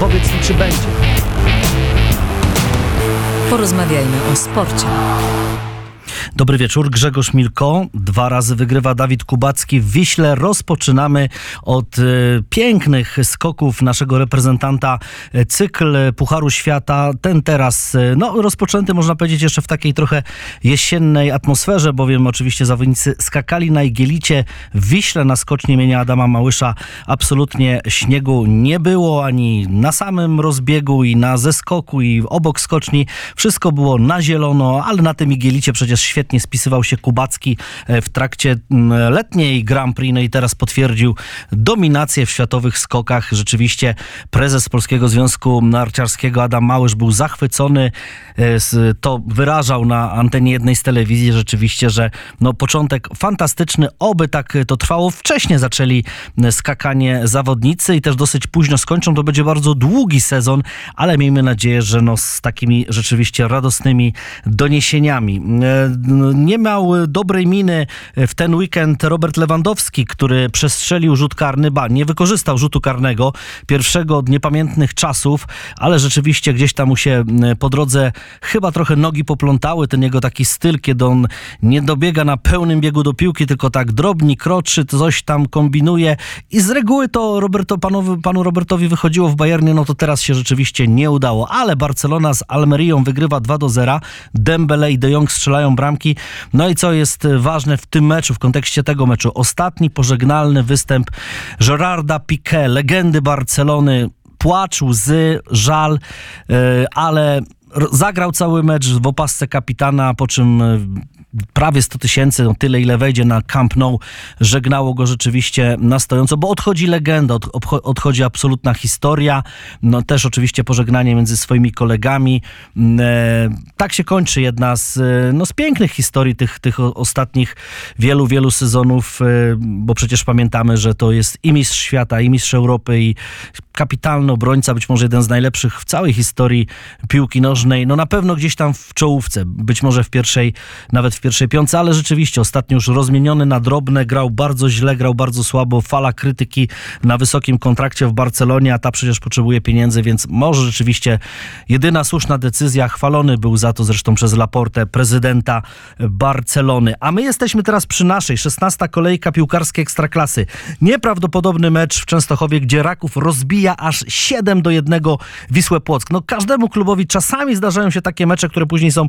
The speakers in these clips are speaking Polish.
Powiedz mi, czy będzie. Porozmawiajmy o sporcie. Dobry wieczór, Grzegorz Milko. Dwa razy wygrywa Dawid Kubacki w Wiśle. Rozpoczynamy od e, pięknych skoków naszego reprezentanta. E, Cykl Pucharu Świata, ten teraz, e, no rozpoczęty można powiedzieć jeszcze w takiej trochę jesiennej atmosferze, bowiem oczywiście zawodnicy skakali na Igielicie w Wiśle na skocznie imienia Adama Małysza. Absolutnie śniegu nie było, ani na samym rozbiegu i na zeskoku i obok skoczni. Wszystko było na zielono, ale na tym Igielicie przecież świetnie spisywał się Kubacki e, w trakcie mm, letniej Grand Prix, no i teraz potwierdził dominację w światowych skokach. Rzeczywiście prezes Polskiego Związku Narciarskiego Adam Małysz był zachwycony, e, to wyrażał na antenie jednej z telewizji rzeczywiście, że no początek fantastyczny, oby tak to trwało. Wcześniej zaczęli e, skakanie zawodnicy i też dosyć późno skończą. To będzie bardzo długi sezon, ale miejmy nadzieję, że no z takimi rzeczywiście radosnymi doniesieniami. E, Nie miał dobrej miny w ten weekend Robert Lewandowski, który przestrzelił rzut karny, ba, nie wykorzystał rzutu karnego, pierwszego od niepamiętnych czasów, ale rzeczywiście gdzieś tam mu się po drodze chyba trochę nogi poplątały, ten jego taki styl, kiedy on nie dobiega na pełnym biegu do piłki, tylko tak drobni, kroczy, coś tam kombinuje. I z reguły to Roberto, panowi, panu Robertowi wychodziło w Bayernie, no to teraz się rzeczywiście nie udało, ale Barcelona z Almerią wygrywa 2 do 0, Dembele i De Jong strzelają bramki, no i co jest ważne w tym meczu, w kontekście tego meczu, ostatni pożegnalny występ Gerarda Piqué, legendy Barcelony, płacz, łzy, żal, yy, ale zagrał cały mecz w opasce kapitana, po czym yy, prawie 100 tysięcy, no tyle ile wejdzie na Camp Nou, żegnało go rzeczywiście na stojąco, bo odchodzi legenda, od, odchodzi absolutna historia, no też oczywiście pożegnanie między swoimi kolegami. Mm, E, tak się kończy jedna z, e, no, z pięknych historii tych, tych ostatnich wielu, wielu sezonów, e, bo przecież pamiętamy, że to jest i mistrz świata, i mistrz Europy, i kapitalny obrońca, być może jeden z najlepszych w całej historii piłki nożnej. No na pewno gdzieś tam w czołówce, być może w pierwszej, nawet w pierwszej piątce, ale rzeczywiście ostatnio już rozmieniony na drobne, grał bardzo źle, grał bardzo słabo, fala krytyki na wysokim kontrakcie w Barcelonie, a ta przecież potrzebuje pieniędzy, więc może rzeczywiście jedyna słuszna decyzja, chwalony był za to zresztą przez Laportę, prezydenta Barcelony. A my jesteśmy teraz przy naszej, 16. kolejka piłkarskiej Ekstraklasy. Nieprawdopodobny mecz w Częstochowie, gdzie Raków rozbija aż 7 do 1 Wisłę Płock. No każdemu klubowi czasami zdarzają się takie mecze, które później są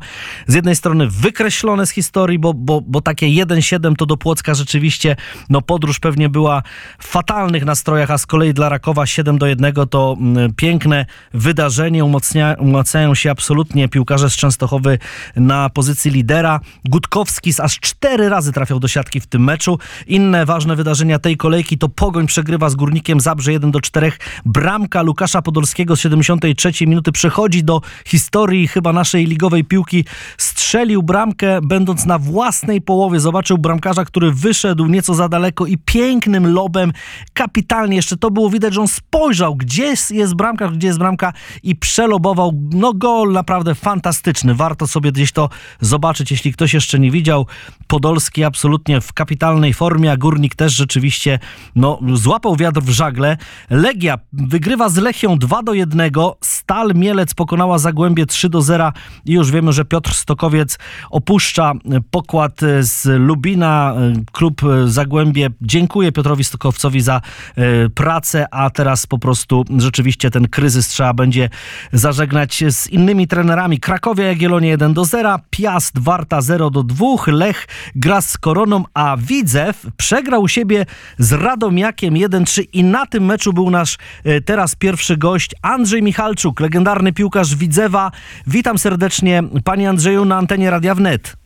z jednej strony wykreślone z historii, bo, bo, bo takie 1-7 to do Płocka rzeczywiście, no podróż pewnie była w fatalnych nastrojach, a z kolei dla Rakowa 7 do 1 to mm, piękne wydarzenie, umocnia, umacniają się absolutnie piłkarze z Częstochowy na pozycji lidera. Gutkowski z aż cztery razy trafiał do siatki w tym meczu. Inne ważne wydarzenia tej kolejki to Pogoń przegrywa z Górnikiem Zabrze 1 do 4. Bramka Łukasza Podolskiego z 73 minuty przechodzi do historii chyba naszej ligowej piłki. Strzelił bramkę będąc na własnej połowie. Zobaczył bramkarza, który wyszedł nieco za daleko i pięknym lobem, kapitalnie jeszcze to było widać, że on spojrzał, gdzie jest bramka, gdzie jest bramka i przelobował. No gol naprawdę fantastyczny. Warto sobie gdzieś to zobaczyć, jeśli ktoś jeszcze nie widział. Podolski absolutnie w kapitalnej formie, a Górnik też rzeczywiście no, złapał wiatr w żagle. Legia wygrywa z Lechią 2 do 1. Stal Mielec pokonała Zagłębie 3 do 0 i już wiemy, że Piotr Stokowiec opuszcza pokład z Lubina. Klub Zagłębie dziękuję Piotrowi Stokowcowi za e, pracę, a teraz po prostu rzeczywiście ten kryzys trzeba będzie zażegnać z innymi trenerami. Krakowia Jagiellonie 1 do 0, Piast Warta 0 do 2, Lech gra z Koroną, a Widzew przegrał siebie z Radomiakiem 1-3 i na tym meczu był nasz e, teraz pierwszy gość Andrzej Michalczuk, legendarny piłkarz Widzewa. Witam serdecznie panie Andrzeju na antenie Radia Wnet.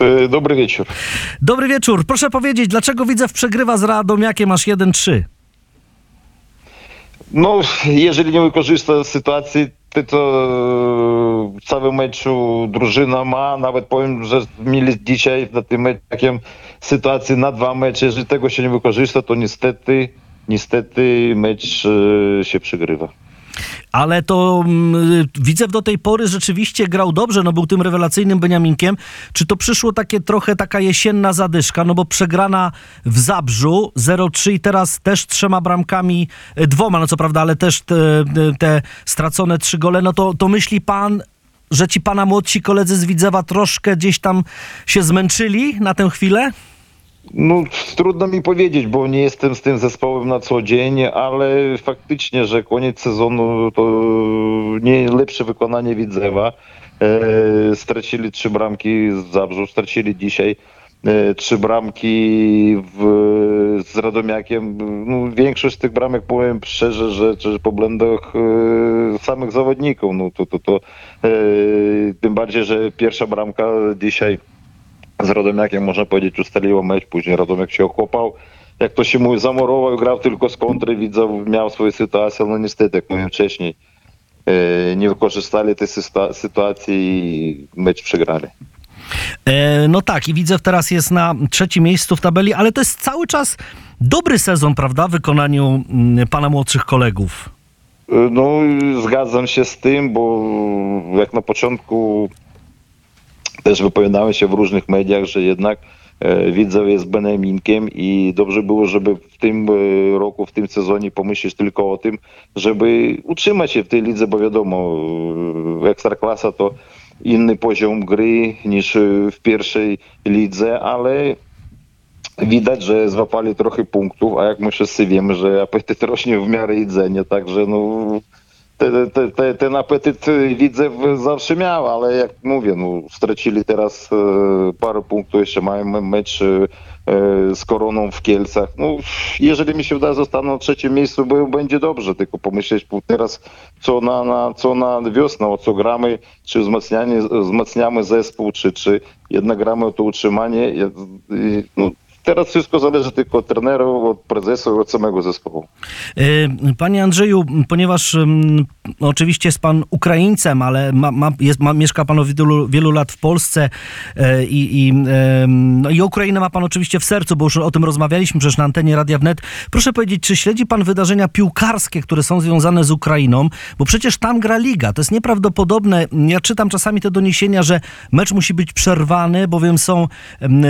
E, Dobry wieczór. Dobry wieczór. Proszę powiedzieć, dlaczego Widzew przegrywa z Radomiakiem aż 1-3? No, jeżeli nie wykorzysta sytuacji, to, to w całym meczu drużyna ma, nawet powiem, że mieli dzisiaj na tym meczu sytuację na dwa mecze, jeżeli tego się nie wykorzysta, to niestety, niestety mecz e, się przegrywa. Ale to mm, Widzew do tej pory rzeczywiście grał dobrze, no był tym rewelacyjnym Beniaminkiem. Czy to przyszło takie trochę taka jesienna zadyszka, no bo przegrana w Zabrzu 0-3 i teraz też trzema bramkami, e, dwoma, no co prawda, ale też te, te stracone trzy gole, no to, to myśli pan, że ci pana młodsi koledzy z Widzewa troszkę gdzieś tam się zmęczyli na tę chwilę? No, trudno mi powiedzieć, bo nie jestem z tym zespołem na co dzień, ale faktycznie, że koniec sezonu to nie lepsze wykonanie Widzewa. E, stracili trzy bramki z Zabrzu, stracili dzisiaj e, trzy bramki w, z Radomiakiem. No, większość z tych bramek, powiem szczerze, że, że po błędach e, samych zawodników. No, to, to, to, e, tym bardziej, że pierwsza bramka dzisiaj z Radomiakiem, można powiedzieć, ustaliło mecz, później Radomiak się okopał. Jak to się mówi, zamurował, grał tylko z kontry, widzę, miał swoją sytuację, no niestety, jak mówiłem wcześniej, e, nie wykorzystali tej sytuacji i mecz przegrali. E, no tak, i Widzew teraz jest na trzecim miejscu w tabeli, ale to jest cały czas dobry sezon, prawda, w wykonaniu mm, pana młodszych kolegów. E, No, zgadzam się z tym, bo jak na początku też wypowiadałem się w różnych mediach, że jednak e, Widzew jest Beneminkiem i dobrze było, żeby w tym e, roku, w tym sezonie pomyśleć tylko o tym, żeby utrzymać się w tej lidze, bo wiadomo, e, Ekstraklasa to inny poziom gry niż w pierwszej lidze, ale widać, że złapali trochę punktów, a jak my wszyscy wiemy, że apetyt rośnie w miarę jedzenia, także no te, te, te, ten apetyt widzę w- zawsze miał, ale jak mówię, no stracili teraz e, parę punktów, jeszcze mają me- mecz e, z Koroną w Kielcach. No jeżeli mi się wydaje, zostaną na trzecim miejscu, bo będzie dobrze, tylko pomyśleć teraz co na, na, co na wiosnę, o co gramy, czy wzmacniamy zespół, czy, czy jednak gramy o to utrzymanie. No, teraz wszystko zależy tylko od trenerów, od prezesów, od samego zespołu. E, Panie Andrzeju, ponieważ oczywiście jest pan Ukraińcem, ale ma, ma, jest, ma, mieszka pan od wielu, wielu lat w Polsce e, i, i, no i Ukrainę ma pan oczywiście w sercu, bo już o tym rozmawialiśmy przecież na antenie Radia Wnet. Proszę powiedzieć, czy śledzi pan wydarzenia piłkarskie, które są związane z Ukrainą? Bo przecież tam gra liga. To jest nieprawdopodobne. Ja czytam czasami te doniesienia, że mecz musi być przerwany, bowiem są em,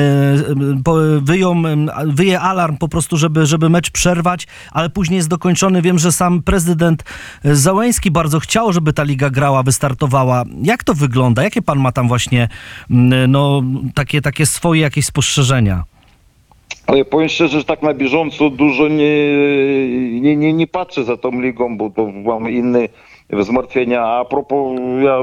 wyje alarm po prostu, żeby, żeby mecz przerwać, ale później jest dokończony. Wiem, że sam prezydent e, Załęski bardzo chciał, żeby ta liga grała, wystartowała. Jak to wygląda? Jakie pan ma tam właśnie no, takie, takie swoje jakieś spostrzeżenia? Ale powiem szczerze, że tak na bieżąco dużo nie, nie, nie, nie patrzę za tą ligą, bo to mam inne zmartwienia. A propos, ja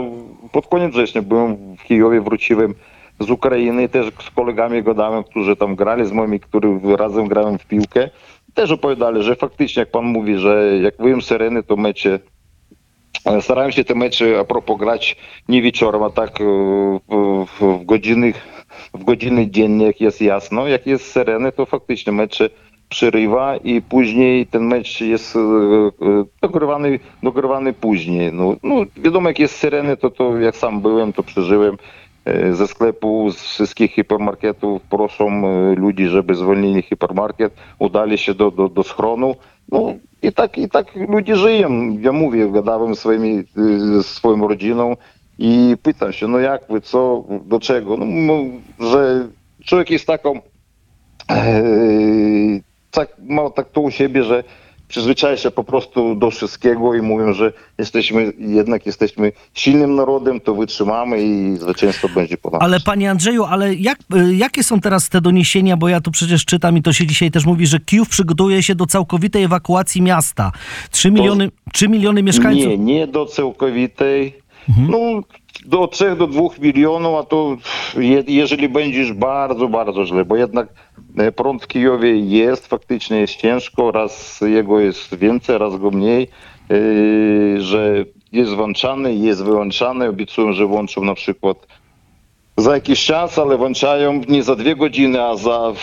pod koniec września byłem w Kijowie, wróciłem z Ukrainy, też z kolegami gadałem, którzy tam grali z moimi, którzy razem grałem w piłkę. Też opowiadali, że faktycznie, jak pan mówi, że jak wyjem syreny, to mecze Ale Starałem się te mecze a propos grać nie wieczorem, a tak e, w, w, w godziny, w godziny dziennie, jak jest jasno. Jak jest syreny, to faktycznie mecze przerywa i później ten mecz jest e, e, dogrywany, dogrywany później. No, no wiadomo, jak jest syreny, to, to jak sam byłem, to przeżyłem e, ze sklepu, z wszystkich hipermarketów proszą e, ludzi, żeby zwolnili hipermarket, udali się do, do, do schronu. No i tak, i tak ludzie żyją. Ja mówię, gadałem swoimi, y, z swoją rodziną i pytam się, no jak wy, co, do czego? No, no że człowiek jest taką, e, tak, ma tak to u siebie, że przyzwyczaja się po prostu do wszystkiego i mówią, że jesteśmy, jednak jesteśmy silnym narodem, to wytrzymamy i zwycięstwo będzie po nas. Ale panie Andrzeju, ale jak, y, jakie są teraz te doniesienia, bo ja tu przecież czytam i to się dzisiaj też mówi, że Kijów przygotuje się do całkowitej ewakuacji miasta. 3 miliony, 3 miliony mieszkańców. Nie, nie do całkowitej. No, do 3 do 2 milionów, a to je, jeżeli będziesz bardzo, bardzo źle, bo jednak e, prąd w Kijowie jest, faktycznie jest ciężko, raz jego jest więcej, raz go mniej, e, że jest włączany, jest wyłączany, obiecują, że włączą na przykład za jakiś czas, ale włączają nie za dwie godziny, a za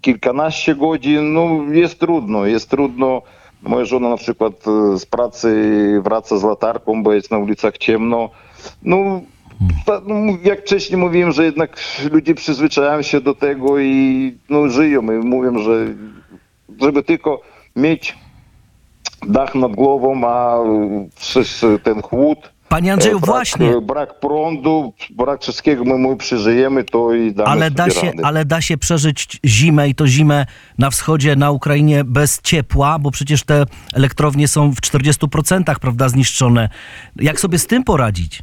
kilkanaście godzin. No jest trudno, jest trudno. Moja żona na przykład e, z pracy wraca z latarką, bo jest na ulicach ciemno. No, no jak wcześniej mówiłem, że jednak ludzie przyzwyczajają się do tego i no, żyją i mówią, że żeby tylko mieć dach nad głową, a przez ten chłód. Panie Andrzeju, e, brak, właśnie. e, Brak prądu, brak wszystkiego, my, my przeżyjemy to i damy Ale da, się, radę. ale da się przeżyć zimę i to zimę na wschodzie, na Ukrainie bez ciepła, bo przecież te elektrownie są w 40% prawda, zniszczone. Jak sobie z tym poradzić?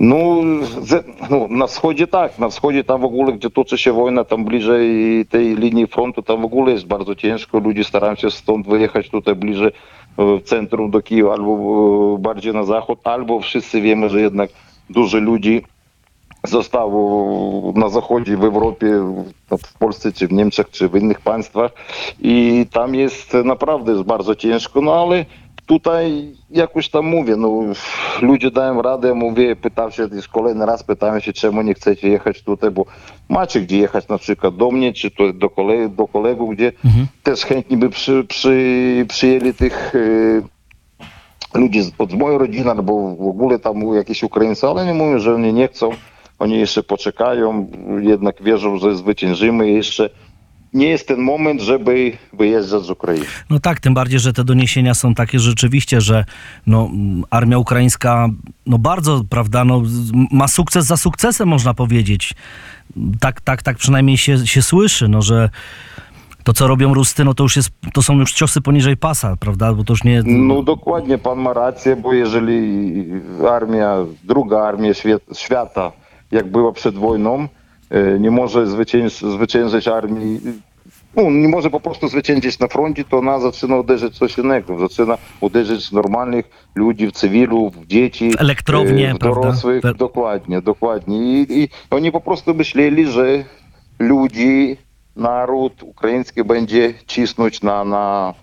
Ну, ze- ну, на сході так. На сході там в ogóle, gdzie toczy się wojna, tam bliżej tej linii frontu, tam w ogóle jest bardzo ciężko. Ludzie starają się stąd wyjechać tutaj bliżej e, w centrum do Kijowa, albo e, bardziej na zachód, albo wszyscy wiemy, że jednak dużo ludzi zostało na zachodzie w Europie, w- w Polsce, czy w Niemczech, czy w innych państwach i tam jest naprawdę jest bardzo ciężko, no ale tutaj jakoś tam mówię, no ludzie dają radę, mówię, pytam się, już kolejny raz pytałem się, czemu nie chcecie jechać tutaj, bo macie gdzie jechać na przykład do mnie, czy to do, kole, do kolegów, gdzie też chętnie by przy, przy, przyjęli tych e, ludzi z- od mojej rodziny, albo w ogóle tam jakieś Ukraińcy, ale nie mówią, że oni nie chcą, oni jeszcze poczekają, jednak wierzą, że zwyciężymy jeszcze nie jest ten moment, żeby wyjeżdżać z Ukrainy. No tak, tym bardziej, że te doniesienia są takie rzeczywiście, że no, armia ukraińska no bardzo, prawda, no, ma sukces za sukcesem, można powiedzieć. Tak, tak, tak przynajmniej się, się słyszy, no, że to, co robią Rusty, no to już jest, to są już ciosy poniżej pasa, prawda, bo to już nie... No dokładnie, pan ma rację, bo jeżeli armia, druga armia świat, świata, jak była przed wojną, e, nie może zwycięż, zwyciężyć armii, no, nie może po prostu zwyciężyć na froncie, to ona zaczyna uderzyć coś innego. Zaczyna uderzyć normalnych ludzi, w cywilów, w dzieci, W e, w dorosłych. Dokładnie, dokładnie. I, oni po prostu myśleli, że ludzi, naród ukraiński będzie cisnąć na, na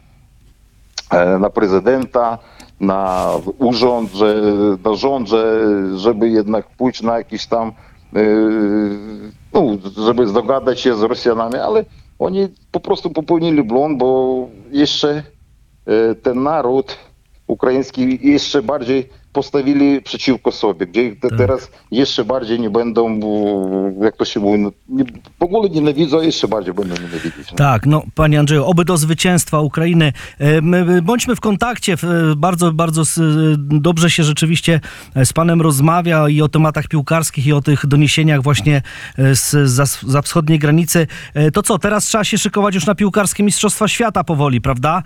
e, na prezydenta, na urząd, że, na rząd, że, żeby jednak pójść na jakiś tam, e, no, żeby dogadać się z Rosjanami, ale oni po prostu popełnili błąd, bo jeszcze e, ten naród ukraiński jeszcze bardziej postawili przeciwko sobie, gdzie te, teraz jeszcze bardziej nie będą, e, jak to się mówi, no, nie, w ogóle nienawidzą, a jeszcze bardziej będą nienawidzić. no. Tak, no panie Andrzeju, oby do zwycięstwa Ukrainy. E, my- Bądźmy w kontakcie. e, Bardzo, bardzo s- dobrze się rzeczywiście e, z panem rozmawia i o tematach piłkarskich, i o tych doniesieniach właśnie e, z, za, za wschodniej granicy. E, To co, teraz trzeba się szykować już na piłkarskie Mistrzostwa Świata powoli, prawda?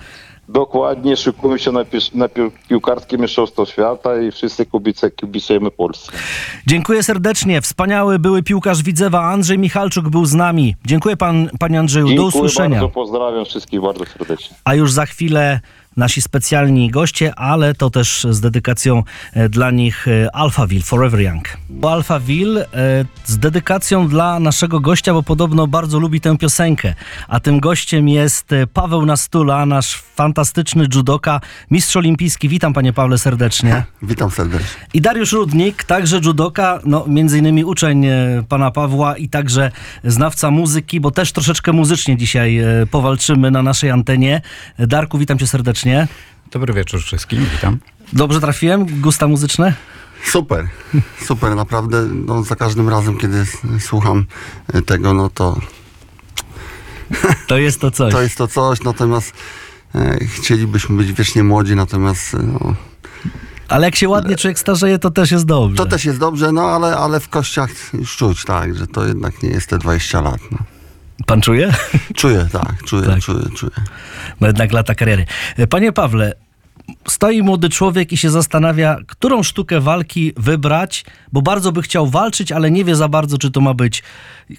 Dokładnie, szykują się na, pisz- na pi- piłkarskie mistrzostwo świata i wszyscy kibice, kibicujemy Polsce. Dziękuję serdecznie. Wspaniały były piłkarz Widzewa Andrzej Michalczuk był z nami. Dziękuję pan, panie Andrzeju. Do Dziękuję usłyszenia. bardzo, pozdrawiam wszystkich bardzo serdecznie. A już za chwilę nasi specjalni goście, ale to też z dedykacją e, dla nich e, Alphaville, Forever Young. Alphaville e, z dedykacją dla naszego gościa, bo podobno bardzo lubi tę piosenkę. A tym gościem jest Paweł Nastula, nasz fantastyczny judoka, mistrz olimpijski. Witam panie Pawle serdecznie. Witam serdecznie. I Dariusz Rudnik, także judoka, no między innymi uczeń pana Pawła i także znawca muzyki, bo też troszeczkę muzycznie dzisiaj powalczymy na naszej antenie. Darku, witam cię serdecznie. Dobry wieczór wszystkim, witam. Dobrze trafiłem? Gusta muzyczne? Super, super, naprawdę. No, za każdym razem, kiedy słucham y, tego, no to To jest to coś. to jest to coś. Natomiast e, chcielibyśmy być wiecznie młodzi, natomiast e, no, Ale jak się ładnie człowiek starzeje, to też jest dobrze. to też jest dobrze, no ale, ale w kościach już czuć, tak, że to jednak nie jest te 20 lat. No. Pan czuje? Czuję, tak, czuję, Tak. czuję, czuję. No jednak lata kariery. Panie Pawle, stoi młody człowiek i się zastanawia, którą sztukę walki wybrać, bo bardzo by chciał walczyć, ale nie wie za bardzo, czy to ma być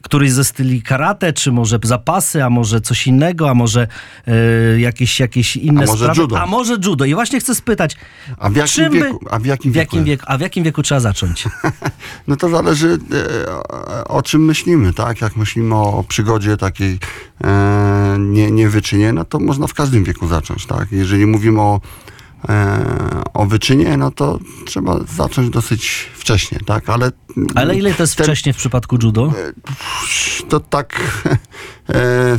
któryś ze styli karate, czy może zapasy, a może coś innego, a może e, jakieś, jakieś inne A może sprawy. judo. A może judo. I właśnie chcę spytać, A w jakim czym wieku? A w jakim w wieku? jakim wieku, a w jakim wieku trzeba zacząć? No to zależy e, o- czym myślimy, tak? Jak myślimy o przygodzie takiej e, nie, nie wyczynie, no to można w każdym wieku zacząć, tak? Jeżeli mówimy o, o wyczynie, no to trzeba zacząć dosyć wcześnie. tak, ale... Ale ile to jest ten- wcześnie w przypadku judo? To tak... E,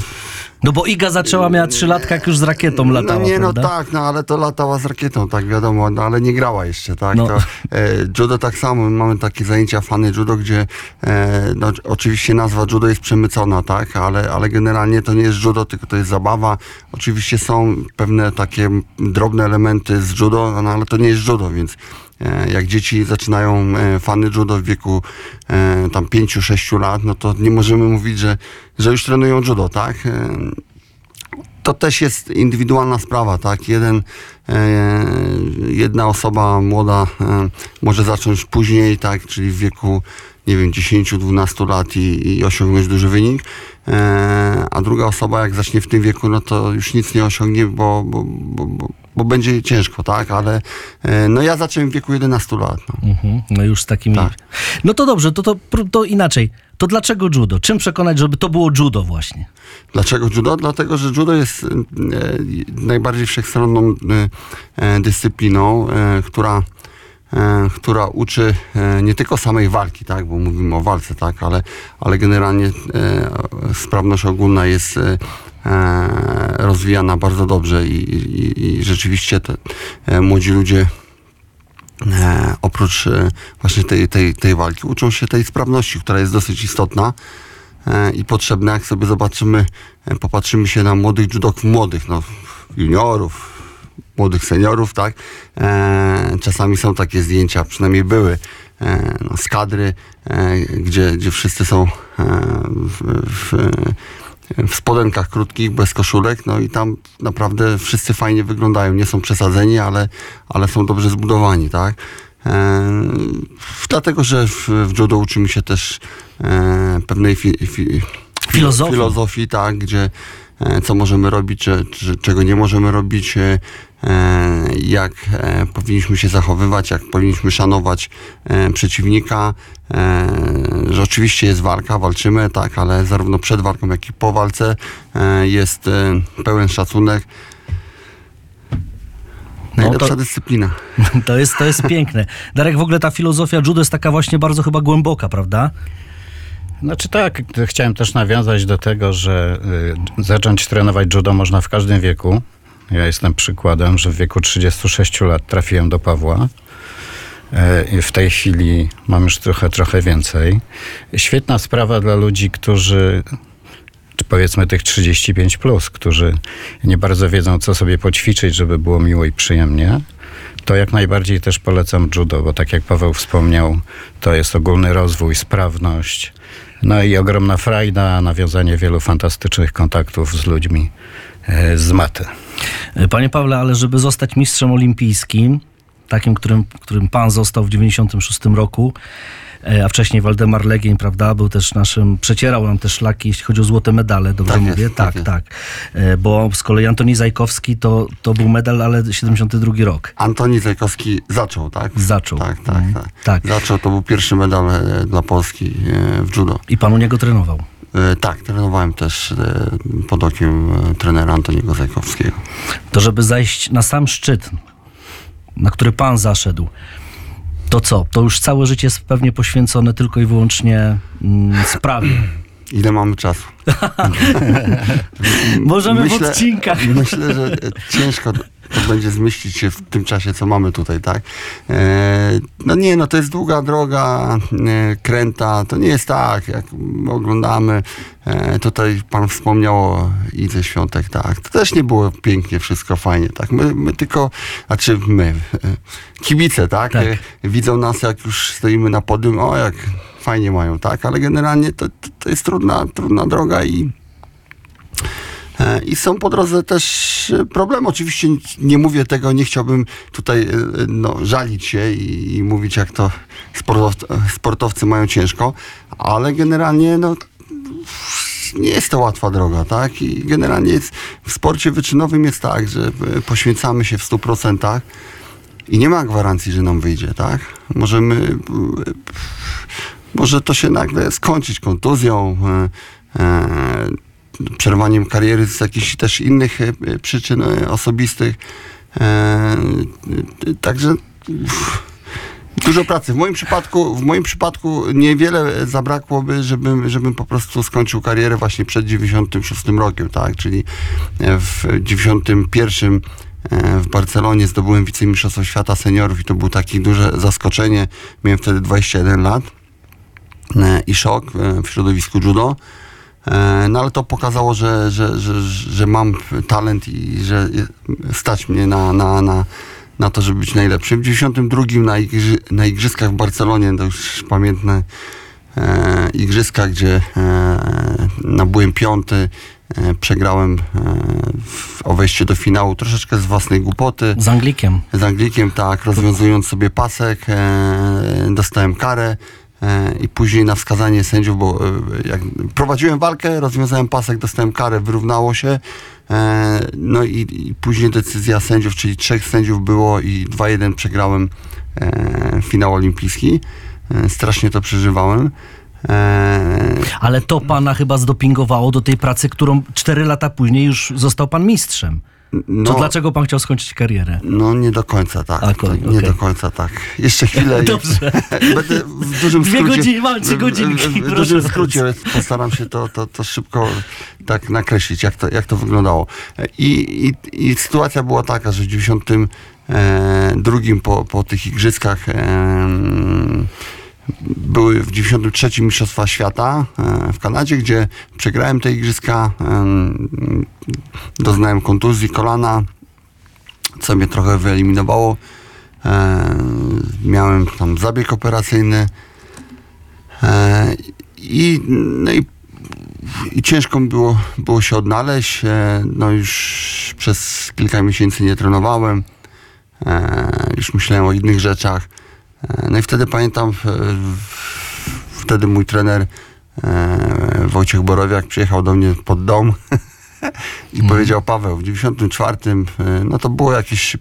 No bo Iga zaczęła, miała trzy latka, jak już z rakietą latała, no nie, no prawda? tak, no ale to latała z rakietą, tak wiadomo, no ale nie grała jeszcze, tak. No. To, e, judo tak samo, mamy takie zajęcia fany judo, gdzie e, no, oczywiście nazwa judo jest przemycona, tak, ale, ale generalnie to nie jest judo, tylko to jest zabawa. Oczywiście są pewne takie drobne elementy z judo, no ale to nie jest judo, więc jak dzieci zaczynają e, fany judo w wieku e, tam 5-6 lat, no to nie możemy mówić, że, że już trenują judo, tak. E, to też jest indywidualna sprawa, tak? Jeden, e, jedna osoba młoda e, może zacząć później, tak? Czyli w wieku, nie wiem, 10-12 lat i, i osiągnąć duży wynik, e, a druga osoba jak zacznie w tym wieku, no to już nic nie osiągnie, bo, bo, bo, bo będzie ciężko, tak? Ale e, no ja zacząłem w wieku 11 lat, no. Mhm, no już z takimi... Tak. No to dobrze, to, to, to inaczej. To dlaczego judo? Czym przekonać, żeby to było judo właśnie? Dlaczego judo? Dlatego, że judo jest e, najbardziej wszechstronną e, dyscypliną, która, która uczy nie tylko samej walki, tak, bo mówimy o walce, tak, ale, ale generalnie sprawność ogólna jest rozwijana bardzo dobrze i, i, i rzeczywiście te e, młodzi ludzie e, oprócz e, właśnie tej, tej, tej walki uczą się tej sprawności, która jest dosyć istotna e, i potrzebna. Jak sobie zobaczymy, e, popatrzymy się na młodych judoków, młodych, no, juniorów, młodych seniorów, tak? E, czasami są takie zdjęcia, przynajmniej były, e, no, z kadry, e, gdzie, gdzie wszyscy są e, w, w, w spodenkach krótkich, bez koszulek, no i tam naprawdę wszyscy fajnie wyglądają. Nie są przesadzeni, ale, ale są dobrze zbudowani, tak? E, dlatego, że w, w judo uczymy się też e, pewnej fi, fi, Filozofii. filozofii, tak, gdzie e, co możemy robić, czy, czy, czego nie możemy robić, e, jak e, powinniśmy się zachowywać, jak powinniśmy szanować e, przeciwnika, że oczywiście jest walka, walczymy, tak, ale zarówno przed walką, jak i po walce e, jest e, pełen szacunek. Najlepsza to- dyscyplina. To jest, to jest piękne. Darek, w ogóle ta filozofia judo jest taka właśnie bardzo chyba głęboka, prawda? Znaczy tak, chciałem też nawiązać do tego, że y, zacząć trenować judo można w każdym wieku. Ja jestem przykładem, że w wieku 36 lat trafiłem do Pawła. E, W tej chwili mam już trochę, trochę więcej. Świetna sprawa dla ludzi, którzy, powiedzmy tych 35, plus, którzy nie bardzo wiedzą, co sobie poćwiczyć, żeby było miło i przyjemnie. To jak najbardziej też polecam judo, bo tak jak Paweł wspomniał, to jest ogólny rozwój, sprawność, no i ogromna frajda, nawiązanie wielu fantastycznych kontaktów z ludźmi e, z maty. Panie Pawle, ale żeby zostać mistrzem olimpijskim, takim, którym, którym pan został w 96 roku, e, a wcześniej Waldemar Legień, prawda, był też naszym, przecierał nam te szlaki, jeśli chodzi o złote medale, dobrze Tak jest, mówię? tak tak, jest. tak. E, Bo z kolei Antoni Zajkowski to, to był medal, ale 72 rok. Antoni Zajkowski zaczął, tak? Zaczął. Tak, tak, Mhm. tak. Tak. Zaczął, to był pierwszy medal e, dla Polski w judo. I pan u niego trenował. Tak, trenowałem też pod okiem trenera Antoniego Zajkowskiego. To żeby zajść na sam szczyt, na który pan zaszedł, to co? To już całe życie jest pewnie poświęcone tylko i wyłącznie mm, sprawie. Ile mamy czasu? Możemy w odcinkach. Myślę, że e, ciężko będzie zmieścić się w tym czasie, co mamy tutaj, tak? E, no nie, no to jest długa droga, e, kręta, to nie jest tak, jak oglądamy, e, tutaj pan wspomniał o Idze Świątek, tak, to też nie było pięknie, wszystko fajnie, tak, my, my tylko, znaczy my, e, kibice, tak, Tak. Widzą nas, jak już stoimy na podium, o, jak fajnie mają, tak, ale generalnie to, to, jest trudna, trudna droga i I są po drodze też e, problemy. Oczywiście nie mówię tego, nie chciałbym tutaj e, no, żalić się i, i mówić, jak to sportow, sportowcy mają ciężko, ale generalnie no, nie jest to łatwa droga, tak? I generalnie jest, w sporcie wyczynowym jest tak, że e, poświęcamy się w 100% i nie ma gwarancji, że nam wyjdzie, tak? Możemy, e, może to się nagle skończyć kontuzją, e, e, przerwaniem kariery z jakichś też innych e, przyczyn e, osobistych. E, Także Dużo pracy. W moim przypadku, w moim przypadku niewiele zabrakłoby, żebym, żebym po prostu skończył karierę właśnie przed 96 rokiem, tak? Czyli w 91 e, w Barcelonie zdobyłem wicemistrzostwo świata seniorów i to było takie duże zaskoczenie. Miałem wtedy 21 lat i szok w środowisku judo. E, No ale to pokazało, że, że, że, że mam talent i że stać mnie na, na, na, na to, żeby być najlepszym. W 92 na, igrzy, na igrzyskach w Barcelonie, to już pamiętne e, igrzyska, gdzie e, nabyłem piąty, e, przegrałem e, w, o wejście do finału troszeczkę z własnej głupoty. Z Anglikiem. Z Anglikiem, tak, rozwiązując sobie pasek, e, dostałem karę i później na wskazanie sędziów, bo e, jak prowadziłem walkę, rozwiązałem pasek, dostałem karę, wyrównało się. E, no i, i później decyzja sędziów, czyli trzech sędziów było i 2-1 przegrałem e, finał olimpijski. E, strasznie to przeżywałem. E, Ale to pana chyba zdopingowało do tej pracy, którą cztery lata później już został pan mistrzem. To no, dlaczego pan chciał skończyć karierę? No nie do końca tak. A, To nie okej. do końca tak. Jeszcze chwilę. i- Dobrze. Będę w dużym Dwie skrócie. godziny, mam trzy godzinki, W, w, dużym bardzo. skrócie postaram się to, to, to szybko tak nakreślić, jak to, jak to wyglądało. I, i, I sytuacja była taka, że w 92 drugim po, po tych igrzyskach em, były w 93 Mistrzostwa Świata e, w Kanadzie, gdzie przegrałem te igrzyska, em, doznałem kontuzji kolana, co mnie trochę wyeliminowało. E, miałem tam zabieg operacyjny e, i, no i, i ciężko mi było, było się odnaleźć. No już przez kilka miesięcy nie trenowałem. Już myślałem o innych rzeczach. E, no i wtedy pamiętam, wtedy mój trener e, Wojciech Borowiak przyjechał do mnie pod dom i powiedział Paweł, w 94, e, no to było jakieś e,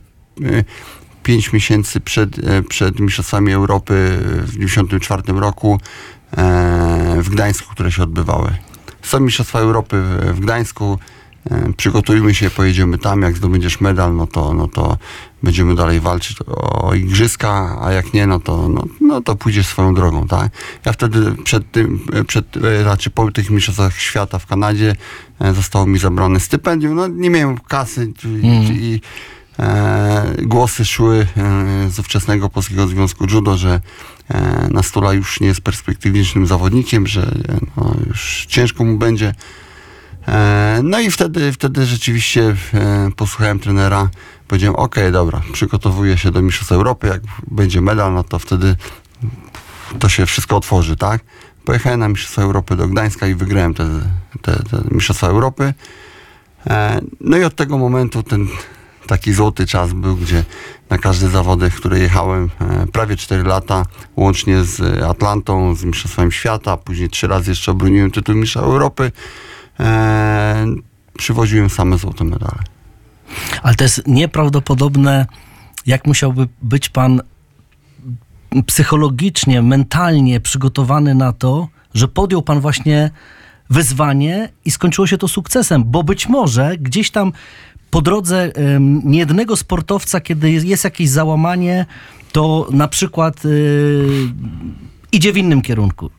5 miesięcy przed, przed Mistrzostwami Europy w 94 roku w Gdańsku, które się odbywały. Są Mistrzostwa Europy w- Gdańsku, przygotujmy się, pojedziemy tam, jak zdobędziesz medal, no to, no to będziemy dalej walczyć o igrzyska, a jak nie, no to, no, no to pójdziesz swoją drogą, tak? Ja wtedy przed tym, przed, e, znaczy po tych mistrzostwach świata w Kanadzie e, zostało mi zabrane stypendium, no nie miałem kasy i, i e, głosy szły e, z ówczesnego Polskiego Związku Judo, że e, Nastula już nie jest perspektywicznym zawodnikiem, że e, no, już ciężko mu będzie. E, No i wtedy, wtedy rzeczywiście e, posłuchałem trenera, powiedziałem, ok, dobra, przygotowuję się do Mistrzostw Europy, jak będzie medal, no to wtedy to się wszystko otworzy, tak? Pojechałem na Mistrzostwa Europy do Gdańska i wygrałem te, te, te Mistrzostwa Europy. E, No i od tego momentu ten taki złoty czas był, gdzie na każde zawody, w które jechałem prawie 4 lata, łącznie z Atlantą, z Mistrzostwami Świata, później trzy razy jeszcze obroniłem tytuł Mistrza Europy, e, przywoziłem same złote medale. Ale to jest nieprawdopodobne, jak musiałby być pan psychologicznie, mentalnie przygotowany na to, że podjął pan właśnie wyzwanie i skończyło się to sukcesem, bo być może gdzieś tam po drodze niejednego sportowca, kiedy jest, jest jakieś załamanie, to na przykład y, idzie w innym kierunku.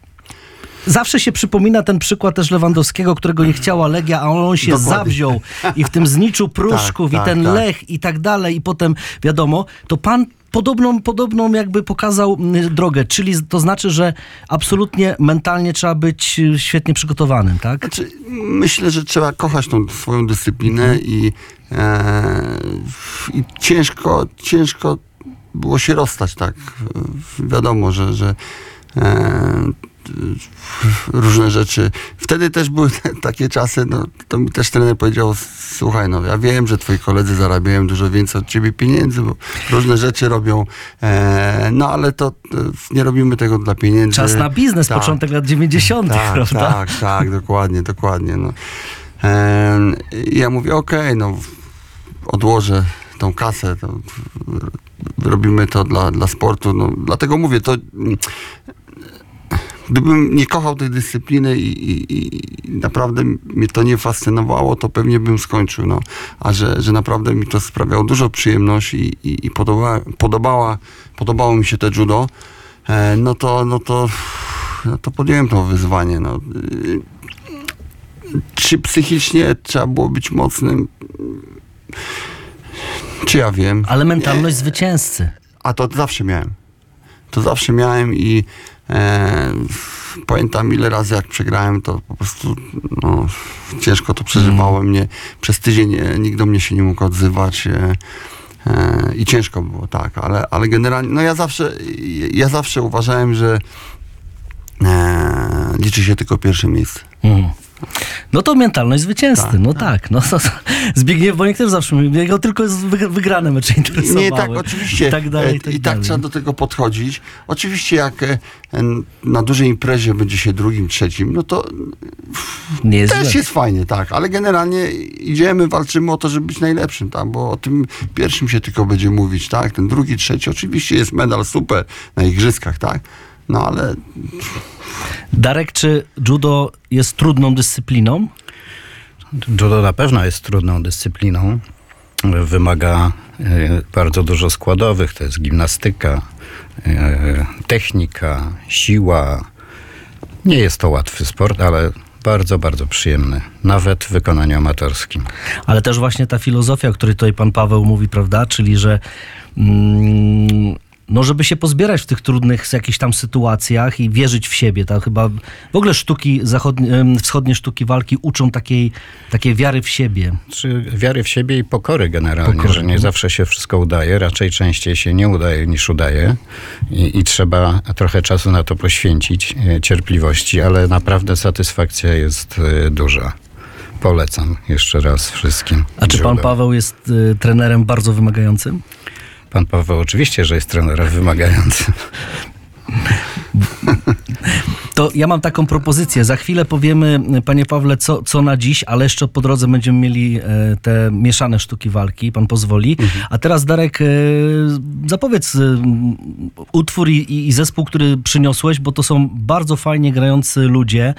Zawsze się przypomina ten przykład też Lewandowskiego, którego nie chciała Legia, a on się Dokładnie. zawziął i w tym zniczu Pruszków Tak, i tak, ten tak. Lech i tak dalej i potem wiadomo, to pan podobną, podobną jakby pokazał mm, drogę, czyli to znaczy, że absolutnie mentalnie trzeba być y, świetnie przygotowanym, tak? Znaczy, myślę, że trzeba kochać tą swoją dyscyplinę i, e, i ciężko, ciężko było się rozstać, tak. Wiadomo, że, że e, różne rzeczy. Wtedy też były takie czasy, no, to mi też trener powiedział, słuchaj, no ja wiem, że twoi koledzy zarabiają dużo więcej od ciebie pieniędzy, bo różne rzeczy robią, e, no ale to e, nie robimy tego dla pieniędzy. Czas na biznes, Tak. początek lat 90., Tak, prawda? tak, tak, dokładnie, dokładnie. No. I ja mówię, okej, no odłożę tą kasę, to robimy to dla, dla sportu. No, dlatego mówię, to gdybym nie kochał tej dyscypliny i, i, i naprawdę mnie to nie fascynowało, to pewnie bym skończył. No. A że, że naprawdę mi to sprawiało dużo przyjemności i, i, podoba, podobała, podobało mi się te judo, e, no to, no to, no to podjąłem to wyzwanie. No. Czy psychicznie trzeba było być mocnym? Czy ja wiem? Ale mentalność zwycięzcy. A to zawsze miałem. To zawsze miałem i e, pamiętam ile razy jak przegrałem, to po prostu no, ciężko to przeżywałem. Nie, przez tydzień e, nikt do mnie się nie mógł odzywać. E, e, I ciężko było, tak, ale, ale generalnie, no ja zawsze, ja zawsze uważałem, że e, liczy się tylko pierwsze miejsce. Mhm. No to mentalność zwycięzcy, Tak, no tak. No, to, Zbigniew Bonik też zawsze mówił, jego tylko jest wyg- wygrane mecze interesowały. Nie, tak, oczywiście. I tak dalej, E, i tak, I tak trzeba do tego podchodzić. Oczywiście jak e, na dużej imprezie będzie się drugim, trzecim, no to Nie jest też źle. jest fajnie, tak. Ale generalnie idziemy, walczymy o to, żeby być najlepszym, tak. Bo o tym pierwszym się tylko będzie mówić, tak. Ten drugi, trzeci, oczywiście jest medal super na igrzyskach, tak. No ale Darek, czy judo jest trudną dyscypliną? Judo na pewno jest trudną dyscypliną. Wymaga e, bardzo dużo składowych. To jest gimnastyka, e, technika, siła. Nie jest to łatwy sport, ale bardzo, bardzo przyjemny. Nawet w wykonaniu amatorskim. Ale też właśnie ta filozofia, o której tutaj pan Paweł mówi, prawda? Czyli, że mm, no, żeby się pozbierać w tych trudnych jakichś tam sytuacjach i wierzyć w siebie. To chyba w ogóle sztuki zachodnie, wschodnie sztuki walki uczą takiej, takiej wiary w siebie. Czy wiary w siebie i pokory generalnie, Pokory, że nie no. zawsze się wszystko udaje, raczej częściej się nie udaje niż udaje i, i trzeba trochę czasu na to poświęcić, e, cierpliwości, ale naprawdę satysfakcja jest e, duża. Polecam jeszcze raz wszystkim. A czy pan. Paweł jest y, trenerem bardzo wymagającym? Pan Paweł oczywiście, że jest trenerem wymagającym. To ja mam taką propozycję. Za chwilę powiemy, panie Pawle, co, co na dziś, ale jeszcze po drodze będziemy mieli e, te mieszane sztuki walki, pan pozwoli. A teraz Darek, e, zapowiedz e, utwór i, i- zespół, który przyniosłeś, bo to są bardzo fajnie grający ludzie,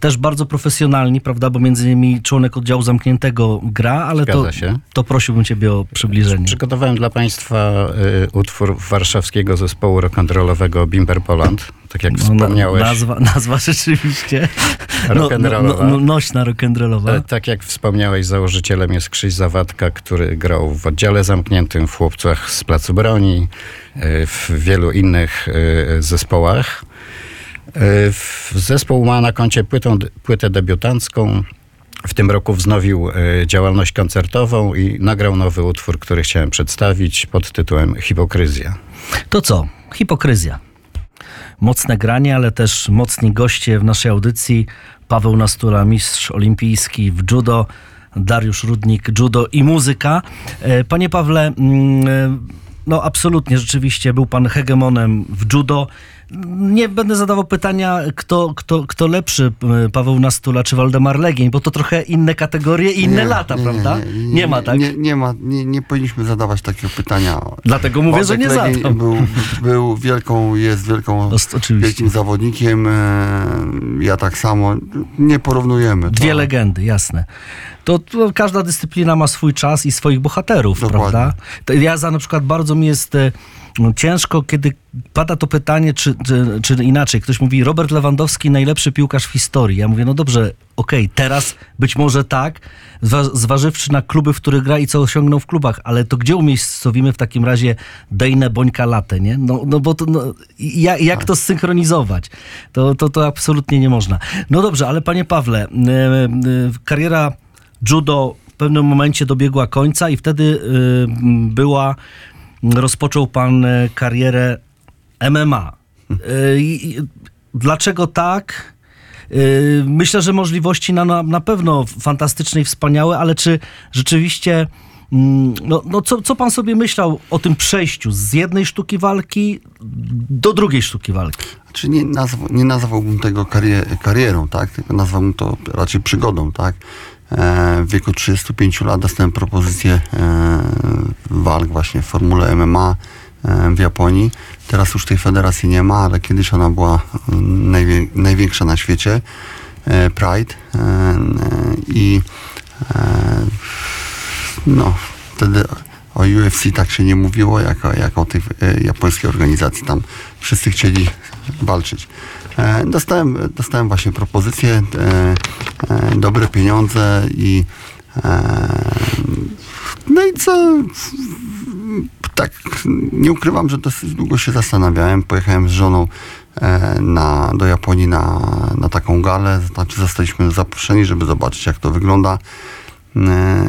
też bardzo profesjonalni, prawda, bo między innymi członek oddziału zamkniętego gra, ale to, się. to prosiłbym ciebie o przybliżenie. Przygotowałem dla państwa utwór warszawskiego zespołu rock'n'rollowego Bimber Poland. Tak jak No, wspomniałeś. Nazwa, nazwa rzeczywiście no, no, Rock'n'rollowa. no, nośna rock'n'rollowa. E, Tak jak wspomniałeś, założycielem jest Krzyś Zawadka, który grał w oddziale zamkniętym, w chłopcach z Placu Broni, e, w wielu innych e, zespołach. Zespół ma na koncie płytą, płytę debiutancką. W tym roku wznowił działalność koncertową i nagrał nowy utwór, który chciałem przedstawić pod tytułem Hipokryzja. To co? Hipokryzja. Mocne granie, ale też mocni goście w naszej audycji. Paweł Nastura, mistrz olimpijski w judo, Dariusz Rudnik, judo i muzyka. E, Panie Pawle, mm, e, no absolutnie, rzeczywiście był pan hegemonem w judo. Nie będę zadawał pytania, kto, kto, kto lepszy, e, Paweł Nastula czy Waldemar Legień, bo to trochę inne kategorie i inne Nie, lata, nie, prawda? Nie, Nie, ma, tak? Nie, nie ma, nie, nie powinniśmy zadawać takiego pytania. Dlatego mówię, że nie Legień zadam. Był, był wielką, jest wielką, Ost- oczywiście. wielkim zawodnikiem. e, Ja tak samo. Nie porównujemy. To, Dwie legendy, jasne. To, to każda dyscyplina ma swój czas i swoich bohaterów, Dokładnie. prawda? To ja za na przykład bardzo mi jest e, no, ciężko, kiedy pada to pytanie, czy, czy, czy inaczej. Ktoś mówi, Robert Lewandowski najlepszy piłkarz w historii. Ja mówię, no dobrze, okej, teraz być może tak, zwa- zważywszy na kluby, w których gra i co osiągnął w klubach, ale to gdzie umiejscowimy w takim razie Dejne Bońka Latę, nie? No, no bo to, no, jak, jak to zsynchronizować? To, to, to absolutnie nie można. No dobrze, ale panie Pawle, e, e, kariera judo w pewnym momencie dobiegła końca i wtedy m, była, rozpoczął pan e, karierę MMA. I Dlaczego tak? Y, Myślę, że możliwości na, na, pewno fantastyczne i wspaniałe, ale czy rzeczywiście, mm, no, no co, co pan sobie myślał o tym przejściu z jednej sztuki walki do drugiej sztuki walki? Czy nie, nazw, nie nazwałbym tego karier, karierą, tak? Tylko nazwałbym to raczej przygodą, tak? E, w wieku 35 lat dostałem propozycję e, walk właśnie w formule MMA w Japonii. Teraz już tej federacji nie ma, ale kiedyś ona była najwię, największa na świecie. e, Pride. e, I e, no, wtedy o UFC tak się nie mówiło, jak, jak o tej japońskiej organizacji. Tam wszyscy chcieli walczyć. Dostałem, dostałem właśnie propozycję, e, e, dobre pieniądze i no i co? Tak, nie ukrywam, że dosyć długo się zastanawiałem. Pojechałem z żoną e, na, do Japonii na, na taką galę. Znaczy zostaliśmy zaproszeni, żeby zobaczyć, jak to wygląda. E,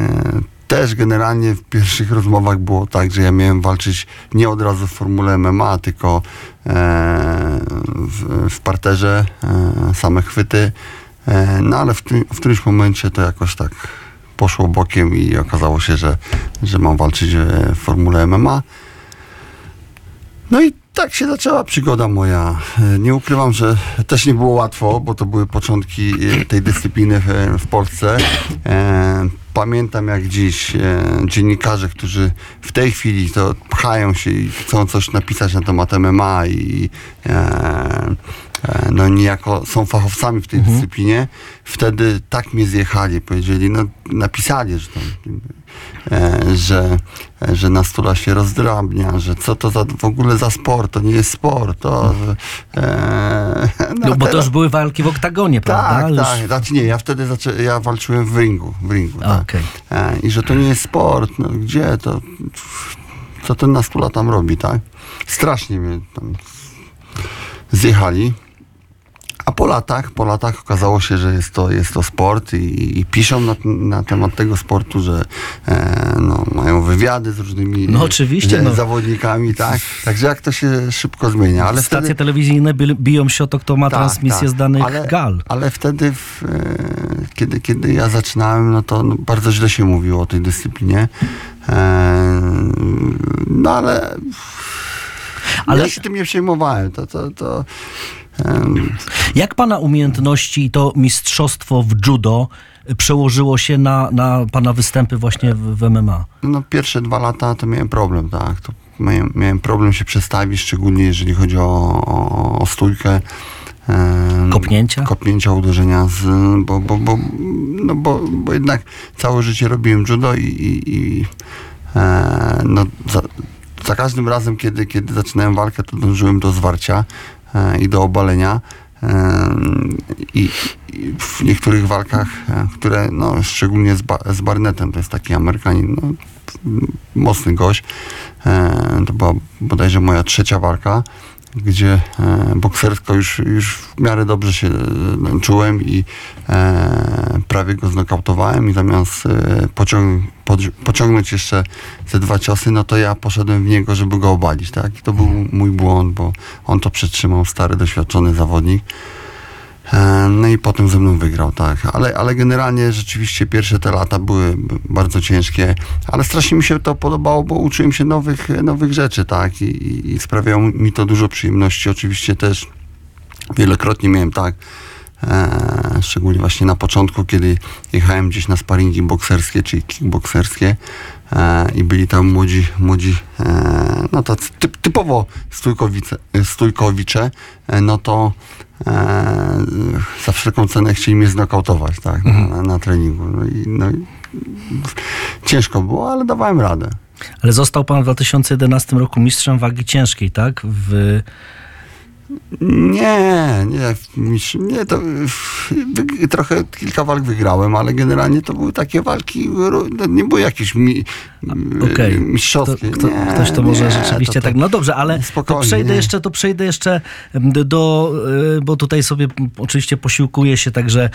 też generalnie w pierwszych rozmowach było tak, że ja miałem walczyć nie od razu w formule MMA, tylko e, w, w parterze, same chwyty. No ale w, w którymś momencie to jakoś tak poszło bokiem i okazało się, że, że mam walczyć e, w formule MMA. No i tak się zaczęła przygoda moja. E, Nie ukrywam, że też nie było łatwo, bo to były początki e, tej dyscypliny w, Polsce. Pamiętam jak dziś dziennikarze, którzy w tej chwili to pchają się i chcą coś napisać na temat MMA i no niejako są fachowcami w tej dyscyplinie, wtedy tak mnie zjechali, powiedzieli, no napisali, że, tam, e, że, e, że nastula się rozdrabnia, że co to za, w ogóle za sport, to nie jest sport, to... E, No, bo to teraz- już były walki w oktagonie, prawda? tak, Już- tak. Znaczy nie, ja wtedy zaczę, ja walczyłem w ringu, w ringu, A, tak. E, I że to nie jest sport, no gdzie to, co ten nastula tam robi, tak? Strasznie mnie tam zjechali. A po latach, po latach okazało się, że jest to, jest to sport i, i piszą na, na temat tego sportu, że e, no, mają wywiady z różnymi No oczywiście, e, no. zawodnikami, tak? Także jak to się szybko zmienia. Ale Stacje wtedy, telewizyjne bi- biją się o to, kto ma tak, transmisję tak. z danych ale, gal. Ale wtedy, w, e, kiedy, kiedy ja zaczynałem, no to no, bardzo źle się mówiło o tej dyscyplinie. E, no ale, Ale- ja się tym nie przejmowałem. To, to, to, Jak pana umiejętności i to mistrzostwo w judo przełożyło się na, na pana występy właśnie w, w MMA? no, pierwsze dwa lata to miałem problem, tak. To miałem, miałem problem się przestawić, szczególnie jeżeli chodzi o, o, o stójkę. Kopnięcia? Kopnięcia, uderzenia, z, bo, bo, bo, no bo, bo jednak całe życie robiłem judo i, i, i e, no, za, za każdym razem, kiedy, kiedy zaczynałem walkę, to dążyłem do zwarcia i do obalenia. I, I w niektórych walkach, e, które no, szczególnie z, ba, z Barnetem, to jest taki Amerykanin, no, mocny gość, e, to była bodajże moja trzecia walka, gdzie e, boksersko już, już w miarę dobrze się e, czułem i e, prawie go znokautowałem i zamiast pociąg, pociągnąć jeszcze te dwa ciosy, no to ja poszedłem w niego, żeby go obalić, tak? I to był mój błąd, bo on to przetrzymał, stary, doświadczony zawodnik. E, No i potem ze mną wygrał, tak. Ale, ale generalnie rzeczywiście pierwsze te lata były bardzo ciężkie, ale strasznie mi się to podobało, bo uczyłem się nowych, nowych rzeczy, tak. I, i, sprawiało mi to dużo przyjemności. Oczywiście też wielokrotnie miałem tak, szczególnie właśnie na początku, kiedy jechałem gdzieś na sparingi bokserskie, czyli kickbokserskie e, i byli tam młodzi, młodzi e, no to typ, typowo stójkowice, stójkowicze, e, no to e, za wszelką cenę chcieli mnie znokautować, tak, na, na treningu. No i, no i ciężko było, ale dawałem radę. Ale został pan w 2011 roku mistrzem wagi ciężkiej, tak? W, Nie, nie, nie, to wy, trochę kilka walk wygrałem, ale generalnie to były takie walki, no nie były jakieś mi, Okej. mistrzowskie. Kto, kto, nie, ktoś to może nie, rzeczywiście to- tak. No dobrze, ale przejdę nie. jeszcze, to przejdę jeszcze do, y, bo tutaj sobie oczywiście posiłkuję się także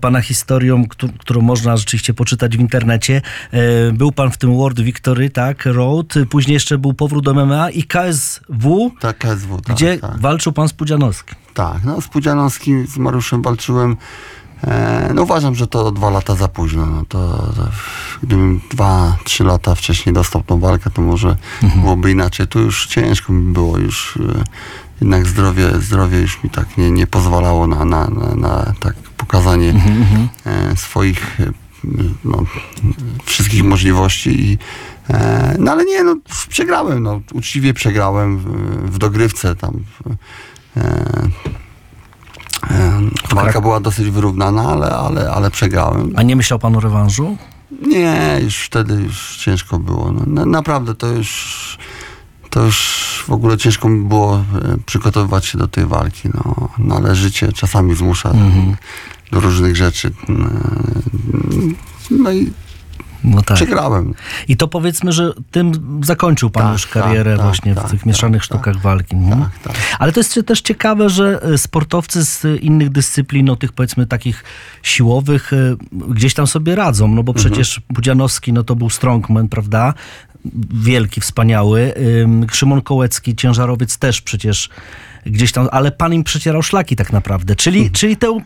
pana historią, któ- którą można rzeczywiście poczytać w internecie. E, Był pan w tym World Victory, tak, Road, później jeszcze był powrót do MMA i KSW, Tak, KSW, tak, gdzie tak. walczył pan z Pudzianowskim. Tak, no z Pudzianowskim, z Mariuszem walczyłem. E, no uważam, że to dwa lata za późno. No to, to gdybym dwa, trzy lata wcześniej dostał tą walkę, to może byłoby inaczej. Tu już ciężko mi było, już e, jednak zdrowie, zdrowie już mi tak nie, nie pozwalało na, na, na, na tak pokazanie e, swoich e, no, wszystkich możliwości i no ale nie, no przegrałem, no uczciwie przegrałem w, w dogrywce tam. E, e, walka była dosyć wyrównana, ale, ale, ale przegrałem. A nie myślał pan o rewanżu? Nie, już wtedy już ciężko było. No, na, naprawdę to już to już w ogóle ciężko mi było e, przygotowywać się do tej walki. No, no ale życie czasami zmusza do różnych rzeczy. E, No i No tak. przegrałem. I to powiedzmy, że tym zakończył pan Tak, już karierę tak, właśnie tak, w tych tak, mieszanych tak, sztukach walki. Mhm. Tak, tak. Ale to jest też ciekawe, że e, sportowcy z innych dyscyplin, no tych powiedzmy takich siłowych, e, gdzieś tam sobie radzą, no bo Mhm. przecież Budzianowski, no to był strongman, prawda? Wielki, wspaniały. Ym, Szymon Kołecki, ciężarowiec też przecież gdzieś tam, ale pan im przecierał szlaki tak naprawdę. Czyli, czyli te,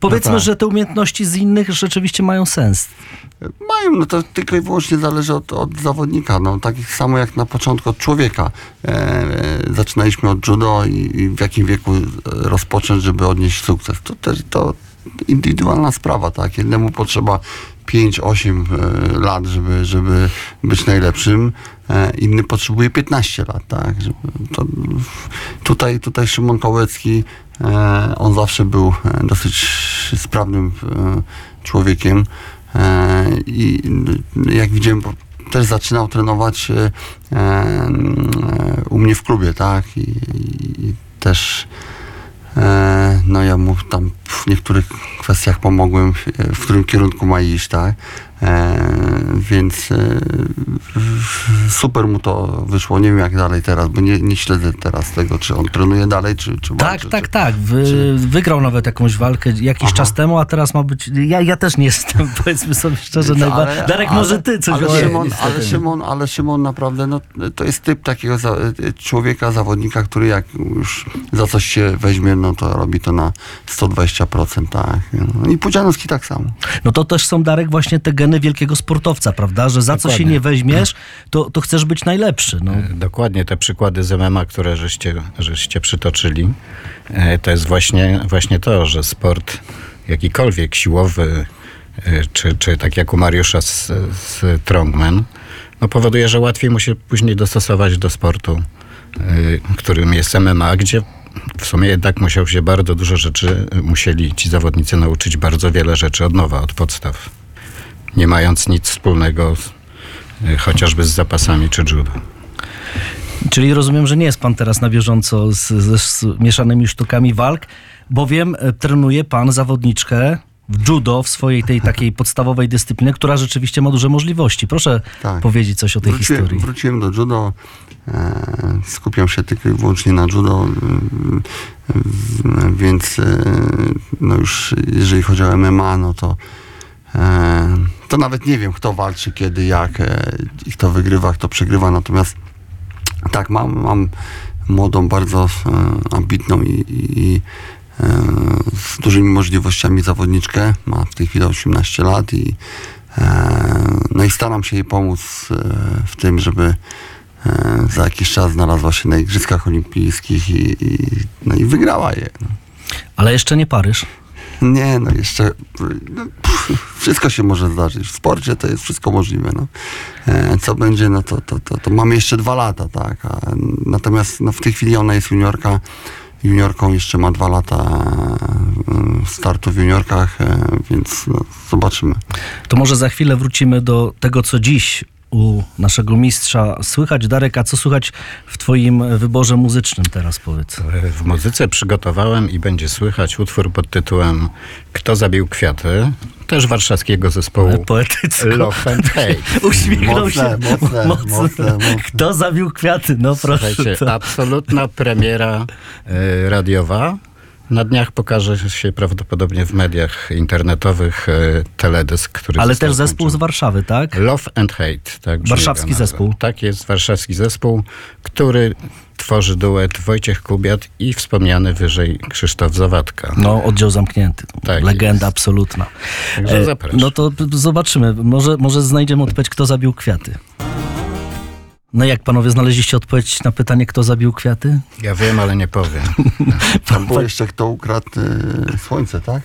powiedzmy, Mhm. tak. że te umiejętności z innych rzeczywiście mają sens. Mają, no to tylko i wyłącznie zależy od, od zawodnika, no tak samo jak na początku od człowieka. E, e, zaczynaliśmy od judo i, i w jakim wieku rozpocząć, żeby odnieść sukces. To też to indywidualna sprawa, tak? Jednemu potrzeba 5-8 e, lat, żeby, żeby być najlepszym, e, inny potrzebuje 15 lat, tak? To, tutaj, tutaj Szymon Kołecki, on zawsze był e, dosyć sprawnym e, człowiekiem. E, I jak widziałem, też zaczynał trenować e, e, u mnie w klubie, tak? I, i też e, no ja mu tam w niektórych kwestiach pomogłem, e, w którym kierunku ma iść, tak? E, więc e, super mu to wyszło. Nie wiem jak dalej teraz, bo nie, nie śledzę teraz tego, czy on trenuje dalej, czy, czy Tak, walczy, tak, czy... tak. Wy, Wygrał nawet jakąś walkę jakiś Aha. czas temu, a teraz ma być. Ja, ja też nie jestem, powiedzmy sobie szczerze, najba... Ale- Darek, ale- może ty coś ale powiesz. Szymon, ale, Szymon, ale Szymon naprawdę, no, to jest typ takiego za, człowieka, zawodnika, który jak już za coś się weźmie, no to robi to na 120%, tak. No, I Pudzianowski tak samo. No to też są, Darek, właśnie te geny wielkiego sportowca, prawda? Że za co się Dokładnie. nie weźmiesz, to, to chcesz być najlepszy. No. Dokładnie te przykłady z MMA, które żeście, żeście przytoczyli, e, to jest właśnie, właśnie to, że sport jakikolwiek siłowy, e, czy, czy tak jak u Mariusza z, z Trongman, no powoduje, że łatwiej mu się później dostosować do sportu, e, którym jest MMA, gdzie w sumie jednak musiał się bardzo dużo rzeczy, musieli ci zawodnicy nauczyć bardzo wiele rzeczy od nowa, od podstaw. Nie mając nic wspólnego z, e, chociażby z zapasami czy judo. Czyli rozumiem, że nie jest pan teraz na bieżąco z, z, z mieszanymi sztukami walk, bowiem e, trenuje pan zawodniczkę w judo, w swojej tej takiej podstawowej dyscyplinie, która rzeczywiście ma duże możliwości. Proszę Tak. powiedzieć coś o tej Wróciłem, historii. wróciłem do judo, e, skupiam się tylko i wyłącznie na judo, e, e, więc e, no już jeżeli chodzi o MMA, no to e, to nawet nie wiem, kto walczy, kiedy, jak e, i kto wygrywa, kto przegrywa, natomiast tak, mam, mam młodą, bardzo e, ambitną i, i, e, z dużymi możliwościami zawodniczkę. Ma w tej chwili 18 lat i no i staram się jej pomóc w tym, żeby za jakiś czas znalazła się na Igrzyskach Olimpijskich i, i, no i wygrała je. Ale jeszcze nie Paryż. Nie, no jeszcze no, pff, wszystko się może zdarzyć. W sporcie to jest wszystko możliwe. No. E, co będzie, no to, to, to, to mamy jeszcze dwa lata, tak. A, natomiast no, w tej chwili ona jest juniorka. Juniorką jeszcze ma dwa lata e, startu w juniorkach, e, więc no, zobaczymy. To może za chwilę wrócimy do tego, co dziś u naszego mistrza słychać. Darek, a co słychać w twoim wyborze muzycznym teraz, powiedz? W muzyce przygotowałem i będzie słychać utwór pod tytułem Kto zabił kwiaty? Też warszawskiego zespołu Poetycko. Love and Hate. Uśmiechnął Mocne, się. mocne, mocne, mocne. Kto zabił kwiaty? No proszę. Słuchajcie, To. absolutna premiera e, radiowa. Na dniach pokaże się prawdopodobnie w mediach internetowych e, teledysk, który Ale też zespół z. Warszawy, tak? Love and Hate. Tak Warszawski zespół. Tak jest, warszawski zespół, który tworzy duet Wojciech Kubiat i wspomniany wyżej Krzysztof Zawadka. No, oddział zamknięty. Tak Legenda jest. absolutna. Także E, zapraszam. No to zobaczymy. Może, może znajdziemy odpowiedź, kto zabił kwiaty. No jak panowie znaleźliście odpowiedź na pytanie, kto zabił kwiaty? Ja wiem, ale nie powiem. Tam było jeszcze kto ukradł e, słońce, tak?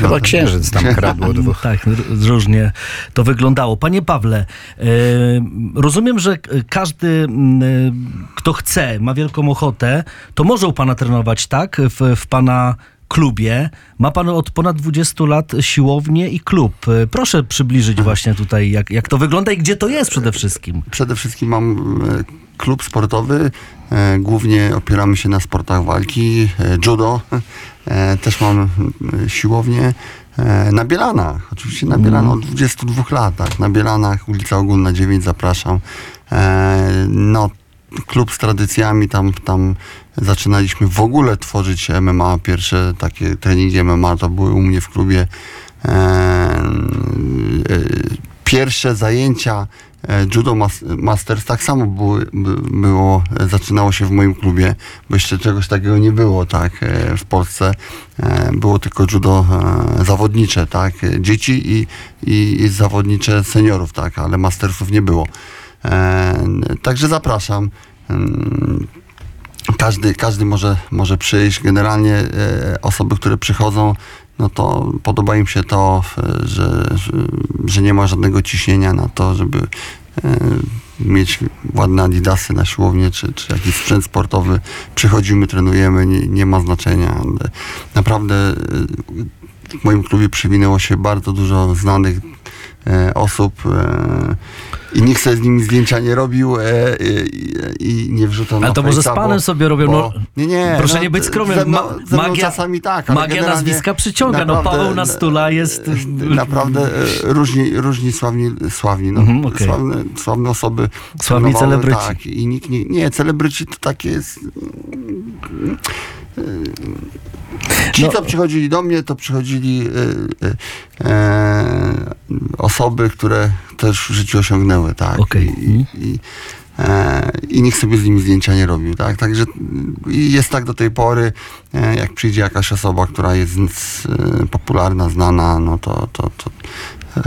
Chyba księżyc tam kradło dwóch. Tak, różnie to wyglądało. Panie Pawle, e, rozumiem, że każdy, kto chce, ma wielką ochotę, to może u pana trenować, tak? W, w pana klubie. Ma pan od ponad 20 lat siłownię i klub. Proszę przybliżyć właśnie tutaj, jak, jak to wygląda i gdzie to jest przede wszystkim. Przede wszystkim mam e, klub sportowy. E, Głównie opieramy się na sportach walki, e, judo. Też mam siłownię na Bielanach. Oczywiście na Bielanach od 22 lat. Na Bielanach, ulica Ogólna 9, zapraszam. No, klub z tradycjami, tam, tam zaczynaliśmy w ogóle tworzyć MMA. Pierwsze takie treningi MMA to były u mnie w klubie. E, e, Pierwsze zajęcia e, Judo Mas- Masters tak samo było, e, zaczynało się w moim klubie, bo jeszcze czegoś takiego nie było, tak, e, w Polsce. E, Było tylko judo zawodnicze, tak, dzieci i, i, i zawodnicze seniorów, tak, ale mastersów nie było. E, Także zapraszam. Mm, każdy, każdy może, może przyjść. Generalnie e, osoby, które przychodzą, no to podoba im się to, e, że, że, nie ma żadnego ciśnienia na to, żeby e, mieć ładne adidasy na siłownię, czy, czy jakiś sprzęt sportowy. Przychodzimy, trenujemy, nie, nie ma znaczenia. Naprawdę e, w moim klubie przewinęło się bardzo dużo znanych e, osób e, i nikt sobie z nimi zdjęcia nie robił e, i, i nie wrzucał Ale na to może z panem bo- sobie robią, bo- no, nie, nie, proszę no, nie być skromnym. Ze mną, ze mną magia- czasami tak, ale magia nazwiska przyciąga. No, Paweł Nastula jest- Naprawdę e, różni, różni sławni, sławni, no, Mhm, okej. sławne, sławne osoby. Sławni celebryci. Tak, i nikt nie, nie, celebryci to takie jest... Ci, No. co przychodzili do mnie, to przychodzili e, e, e, osoby, które też w życiu osiągnęły, tak. Okej. I, i, e, I nikt sobie z nimi zdjęcia nie robił, tak. Także mm, jest tak do tej pory, e, jak przyjdzie jakaś osoba, która jest e, popularna, znana, no to, to, to e,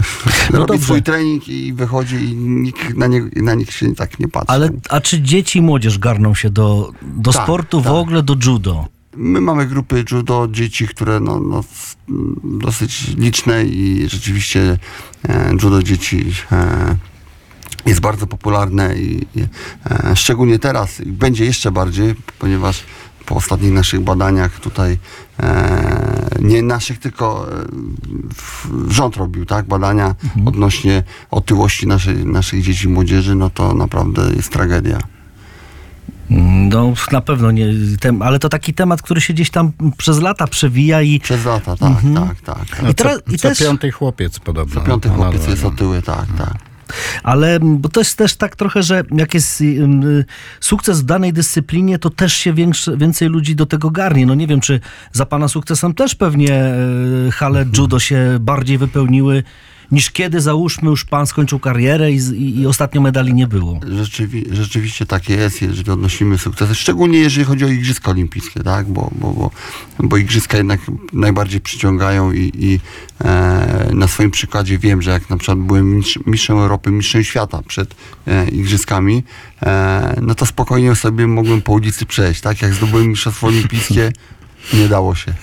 No robi dobrze. swój trening i wychodzi i nikt na, nie, na nich się tak nie patrzy. Ale a czy dzieci i młodzież garną się do, do Tak, sportu, w tak. ogóle do judo? My mamy grupy judo dzieci, które no, no, dosyć liczne i rzeczywiście e, judo dzieci e, jest bardzo popularne i, i e, szczególnie teraz i będzie jeszcze bardziej, ponieważ po ostatnich naszych badaniach tutaj e, nie naszych, tylko e, w- rząd robił tak badania odnośnie otyłości naszej, naszych dzieci i młodzieży, no to naprawdę jest tragedia. No na pewno nie, tem, ale to taki temat, który się gdzieś tam przez lata przewija i Przez lata, tak, tak, tak. No, I teraz- co, i co też- piąty chłopiec podobno. Co piąty chłopiec jest otyły, tak, tak. Ale mm, bo to jest też tak trochę, że jak jest ym, y, sukces w danej dyscyplinie, to też się większy, więcej ludzi do tego garnie. No nie wiem, czy za pana sukcesem też pewnie y, hale judo się bardziej wypełniły niż kiedy, załóżmy, już pan skończył karierę i, i, i ostatnio medali nie było. Rzeczywi rzeczywiście takie jest, jeżeli odnosimy sukcesy, szczególnie jeżeli chodzi o Igrzyska Olimpijskie, tak? bo, bo, bo, bo Igrzyska jednak najbardziej przyciągają i, i e, na swoim przykładzie wiem, że jak na przykład byłem mistrz, mistrzem Europy, mistrzem świata przed e, Igrzyskami, e, no to spokojnie sobie mogłem po ulicy przejść, tak? Jak zdobyłem mistrzostwo olimpijskie, nie dało się.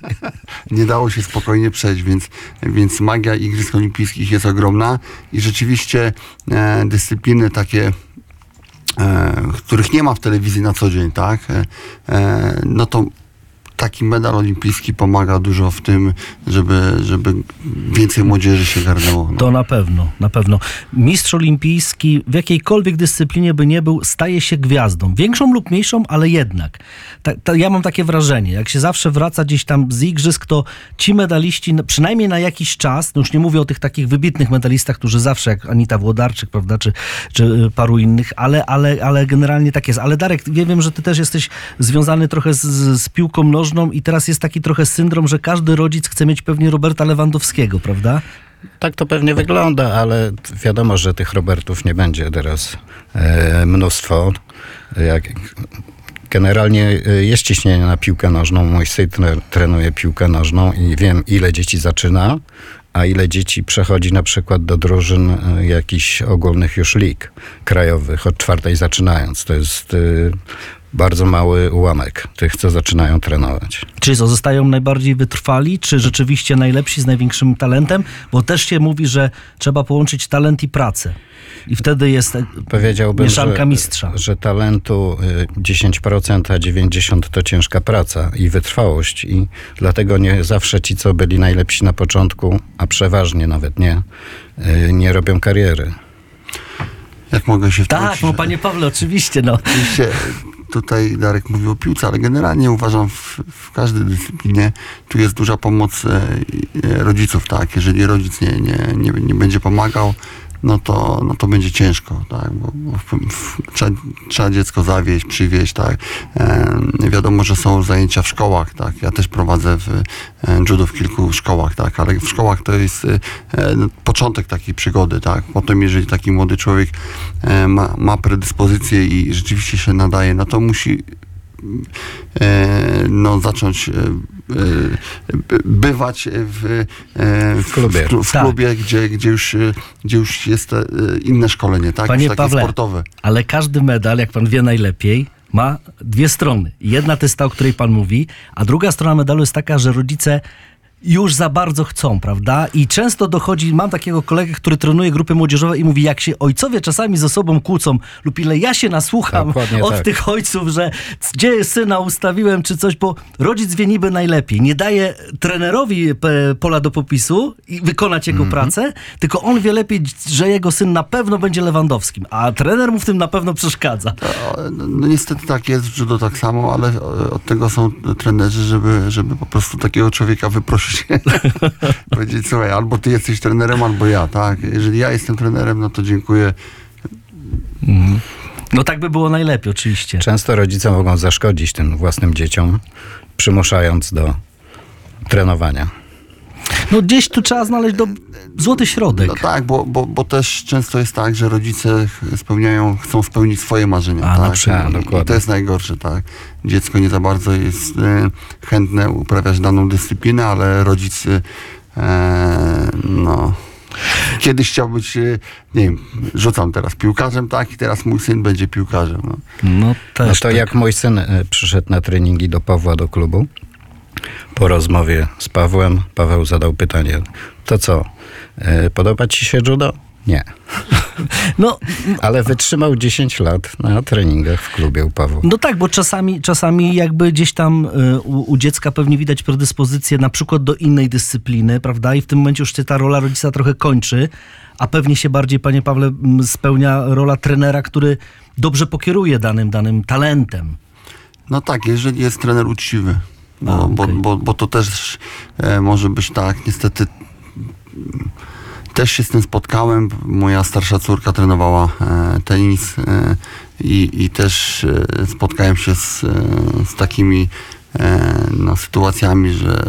nie dało się spokojnie przejść, więc, więc magia Igrzysk Olimpijskich jest ogromna i rzeczywiście e, dyscypliny takie e, których nie ma w telewizji na co dzień, tak? E, e, no to taki medal olimpijski pomaga dużo w tym, żeby, żeby więcej młodzieży się garnęło. No. To na pewno, na pewno. Mistrz olimpijski w jakiejkolwiek dyscyplinie by nie był, staje się gwiazdą. Większą lub mniejszą, ale jednak. Ta, ta, ja mam takie wrażenie, jak się zawsze wraca gdzieś tam z igrzysk, to ci medaliści, przynajmniej na jakiś czas, no już nie mówię o tych takich wybitnych medalistach, którzy zawsze, jak Anita Włodarczyk, prawda, czy, czy y, paru innych, ale, ale, ale generalnie tak jest. Ale Darek, wiem, że ty też jesteś związany trochę z, z piłką nożną i teraz jest taki trochę syndrom, że każdy rodzic chce mieć pewnie Roberta Lewandowskiego, prawda? Tak to pewnie wygląda, ale wiadomo, że tych Robertów nie będzie teraz e, mnóstwo. Jak, generalnie e, jest ciśnienie na piłkę nożną. Mój syn tre, trenuje piłkę nożną i wiem, ile dzieci zaczyna, a ile dzieci przechodzi na przykład do drużyn e, jakichś ogólnych już lig krajowych, od czwartej zaczynając. To jest y, bardzo mały ułamek tych, co zaczynają trenować. Czy co, zostają najbardziej wytrwali, czy rzeczywiście najlepsi z największym talentem? Bo też się mówi, że trzeba połączyć talent i pracę. I wtedy jest e, Powiedziałbym, mieszanka że, mistrza. że talentu y, 10%, a 90% to ciężka praca i wytrwałość. I dlatego nie zawsze ci, co byli najlepsi na początku, a przeważnie nawet nie, y, nie robią kariery. Jak mogę się Tak, wtrącić? no panie Pawle, oczywiście, no. Oczywiście tutaj Darek mówił o piłce, ale generalnie uważam w, w każdej dyscyplinie tu jest duża pomoc e, e, rodziców, tak? Jeżeli rodzic nie, nie, nie, nie będzie pomagał, no to, no to będzie ciężko, tak? Bo, bo w, w, trzeba, trzeba dziecko zawieźć, przywieźć, tak? E, wiadomo, że są zajęcia w szkołach, tak? Ja też prowadzę w judo w kilku szkołach, tak? Ale w szkołach to jest e, no, początek takiej przygody, tak? Potem, jeżeli taki młody człowiek e, ma, ma predyspozycję i rzeczywiście się nadaje, no to musi e, no, zacząć e, bywać w, e, w, klubie. w, w Tak. klubie gdzie, gdzie, już, e, gdzie już jest e, inne szkolenie, tak? Panie już Pawle, sportowe. ale każdy medal, jak pan wie najlepiej, ma dwie strony. Jedna to jest ta, o której pan mówi, a druga strona medalu jest taka, że rodzice już za bardzo chcą, prawda? I często dochodzi, mam takiego kolegę, który trenuje grupy młodzieżowe i mówi, jak się ojcowie czasami ze sobą kłócą lub ile ja się nasłucham Dokładnie od tak. tych ojców, że gdzie syna ustawiłem czy coś, bo rodzic wie niby najlepiej. Nie daje trenerowi p- pola do popisu i wykonać jego pracę, tylko on wie lepiej, że jego syn na pewno będzie Lewandowskim, a trener mu w tym na pewno przeszkadza. No, no niestety tak jest, w judo tak samo, ale e, od tego są trenerzy, żeby, żeby po prostu takiego człowieka wyprosić. Powiedzieć, słuchaj, albo ty jesteś trenerem, albo ja, tak? Jeżeli ja jestem trenerem, no to dziękuję. No tak by było najlepiej, oczywiście. Często rodzice mogą zaszkodzić tym własnym dzieciom, przymuszając do trenowania. No gdzieś tu trzeba znaleźć do złoty środek. No tak, bo, bo, bo też często jest tak, że rodzice spełniają, chcą spełnić swoje marzenia. A, na tak? przykład, I- dokładnie. I to jest najgorsze, tak. Dziecko nie za bardzo jest e, chętne uprawiać daną dyscyplinę, ale rodzic e, no kiedyś chciał być, e, nie wiem, rzucam teraz piłkarzem, tak, i teraz mój syn będzie piłkarzem. No. No No też to tak. jak mój syn e, przyszedł na treningi do Pawła do klubu, po rozmowie z Pawłem, Paweł zadał pytanie, to co, e, podoba ci się judo? Nie. No, Ale wytrzymał 10 lat na treningach w klubie u Pawła. no tak, bo czasami, czasami jakby gdzieś tam y, u, u dziecka pewnie widać predyspozycję na przykład do innej dyscypliny, prawda? I w tym momencie już się ta rola rodzica trochę kończy, a pewnie się bardziej, panie Pawle, spełnia rola trenera, który dobrze pokieruje danym, danym talentem. No tak, jeżeli jest trener uczciwy. Bo, A, bo, bo, bo to też e, może być tak, niestety też się z tym spotkałem. Moja starsza córka trenowała e, tenis e, i, i też e, spotkałem się z, e, z takimi e, no, sytuacjami, że,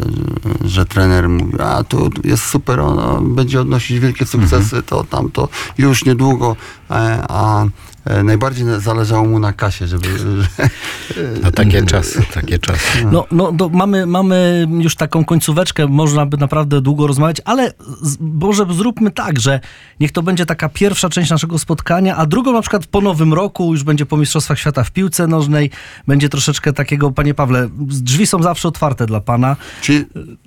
że trener mówi, a tu jest super, on, będzie odnosić wielkie sukcesy, to tamto już niedługo, a najbardziej zależało mu na kasie, żeby, No takie czasy, takie czasy. No, no do, mamy, mamy już taką końcóweczkę, można by naprawdę długo rozmawiać, ale z, może zróbmy tak, że niech to będzie taka pierwsza część naszego spotkania, a drugą na przykład po nowym roku, już będzie po Mistrzostwach Świata w piłce nożnej, będzie troszeczkę takiego, panie Pawle, drzwi są zawsze otwarte dla pana. Czyli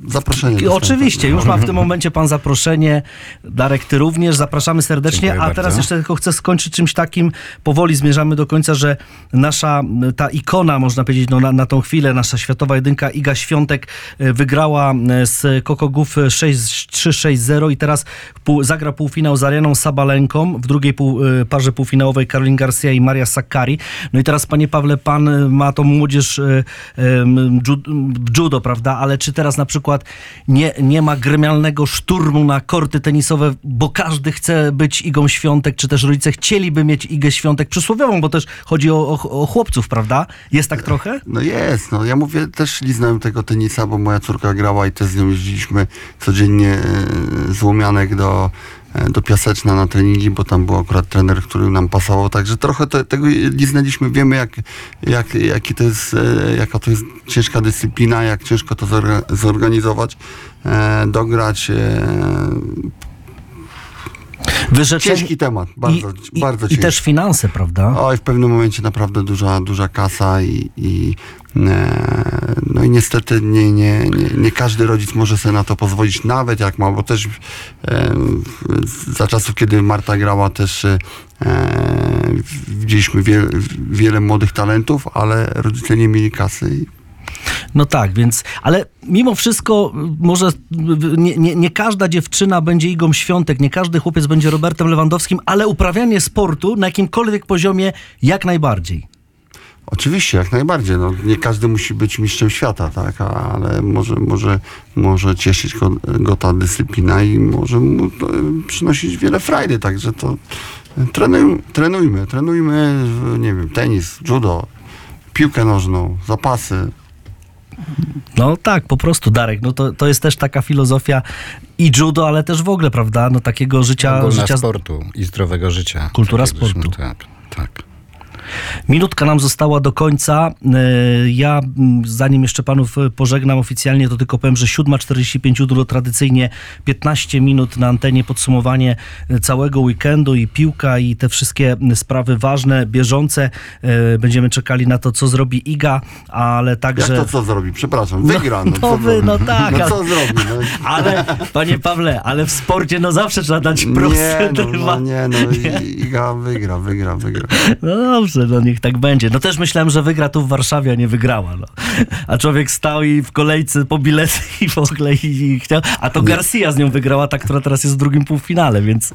zaproszenie. Oczywiście, już ma w tym momencie pan zaproszenie. Darek, ty również. Zapraszamy serdecznie. Dziękuję A bardzo. teraz jeszcze tylko chcę skończyć czymś takim. Powoli zmierzamy do końca, że nasza ta ikona, można powiedzieć, no, na, na tą chwilę, nasza światowa jedynka Iga Świątek e, wygrała e, z Kokogów 6-3-6-0 i teraz pół, zagra półfinał z Arianą Sabalenką w drugiej pół, e, parze półfinałowej Karolin Garcia i Maria Sakkari. No i teraz, panie Pawle, pan ma tą młodzież w judo, prawda? Ale czy teraz na przykład nie, nie ma gremialnego szturmu na korty tenisowe, bo każdy chce być Igą Świątek, czy też rodzice chcieliby mieć Igę Świątek przysłowiową, bo też chodzi o, o, o chłopców, prawda? Jest tak trochę? No jest, no ja mówię, też liznąłem tego tenisa, bo moja córka grała i też z nią jeździliśmy codziennie e, z Łomianek do, e, do Piaseczna na treningi, bo tam był akurat trener, który nam pasował, także trochę te, tego liznęliśmy, wiemy jak, jak, jaki to jest, e, jaka to jest ciężka dyscyplina, jak ciężko to zorga- zorganizować, dograć. Wyrzeczenie... ciężki temat, bardzo, I, bardzo i, I ciężki. też finanse, prawda? Oj, w pewnym momencie naprawdę duża, duża kasa i, i e, no i niestety nie, nie, nie, nie każdy rodzic może sobie na to pozwolić, nawet jak ma, bo też e, za czasów, kiedy Marta grała też e, widzieliśmy wie, wiele młodych talentów, ale rodzice nie mieli kasy No tak, więc, ale mimo wszystko y, może y, nie, nie, nie każda dziewczyna będzie Igą Świątek, nie każdy chłopiec będzie Robertem Lewandowskim, ale uprawianie sportu na jakimkolwiek poziomie jak najbardziej. Oczywiście, jak najbardziej. No, nie każdy musi być mistrzem świata, tak? Ale może, może, może cieszyć go, go ta dyscyplina i może mu e, przynosić wiele frajdy, także to e, trenuj, trenujmy, trenujmy, nie wiem, tenis, judo, piłkę nożną, zapasy. No tak, po prostu Darek, no to, to jest też taka filozofia i judo, ale też w ogóle, prawda, no takiego życia... Ogólna życia... sportu i zdrowego życia. Kultura Tak sportu. Tak, tak. Minutka nam została do końca. E, Ja, zanim jeszcze panów e, pożegnam oficjalnie, to tylko powiem, że 7.45 jutro tradycyjnie 15 minut na antenie podsumowanie e, całego weekendu i piłka i te wszystkie sprawy ważne, bieżące. Będziemy czekali na to, co zrobi Iga, ale Jak także... to co zrobi? Przepraszam, wygra. No, no co wy- zrobi? no tak, No ale- co zrobi? No, Ale, panie Pawle, ale w sporcie no zawsze trzeba dać nie, proste no, no nie, no i- Iga wygra, wygra, wygra. No dobrze, no niech tak będzie. No też myślałem, że wygra tu w Warszawie, a nie wygrała. No. A człowiek stał i w kolejce po bilety i w ogóle i, i chciał. A to Garcia z nią wygrała, ta, która teraz jest w drugim półfinale, więc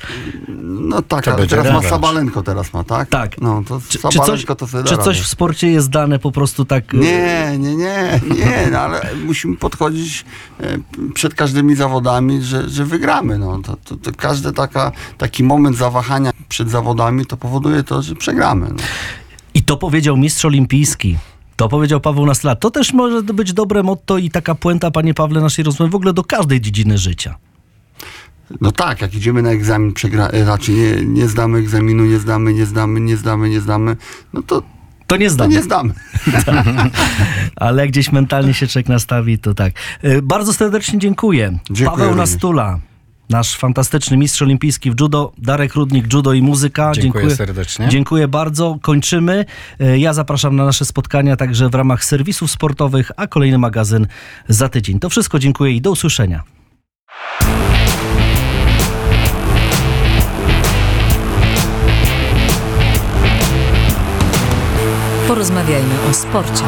No tak, ale teraz ma. Sabalenko teraz ma, tak? Tak. No to czy, czy, Sabalenko coś, to czy coś w sporcie jest dane po prostu tak... e, Nie, nie, nie, nie, no ale musimy podchodzić e, przed każdymi zawodami, że, że wygramy. No. To, to, to każdy taka, taki moment zawahania przed zawodami to powoduje to, że przegramy. No. To powiedział mistrz olimpijski. To powiedział Paweł Nastla. To też może być dobre motto i taka puenta, panie Pawle, naszej rozmowy w ogóle do każdej dziedziny życia. no tak, jak idziemy na egzamin, przegra, e, raczej nie, nie zdamy egzaminu, nie zdamy, nie zdamy, nie zdamy, nie zdamy, no to, To nie to znam. nie zdamy. Ale gdzieś mentalnie się człowiek nastawi, to tak. E, Bardzo serdecznie dziękuję. Dziękuję Paweł również. Nastula, nasz fantastyczny mistrz olimpijski w judo, Darek Rudnik, judo i muzyka. Dziękuję serdecznie. Dziękuję bardzo. Kończymy. E, Ja zapraszam na nasze spotkania także w ramach serwisów sportowych, a kolejny magazyn za tydzień. To wszystko dziękuję i do usłyszenia. Porozmawiajmy o sporcie.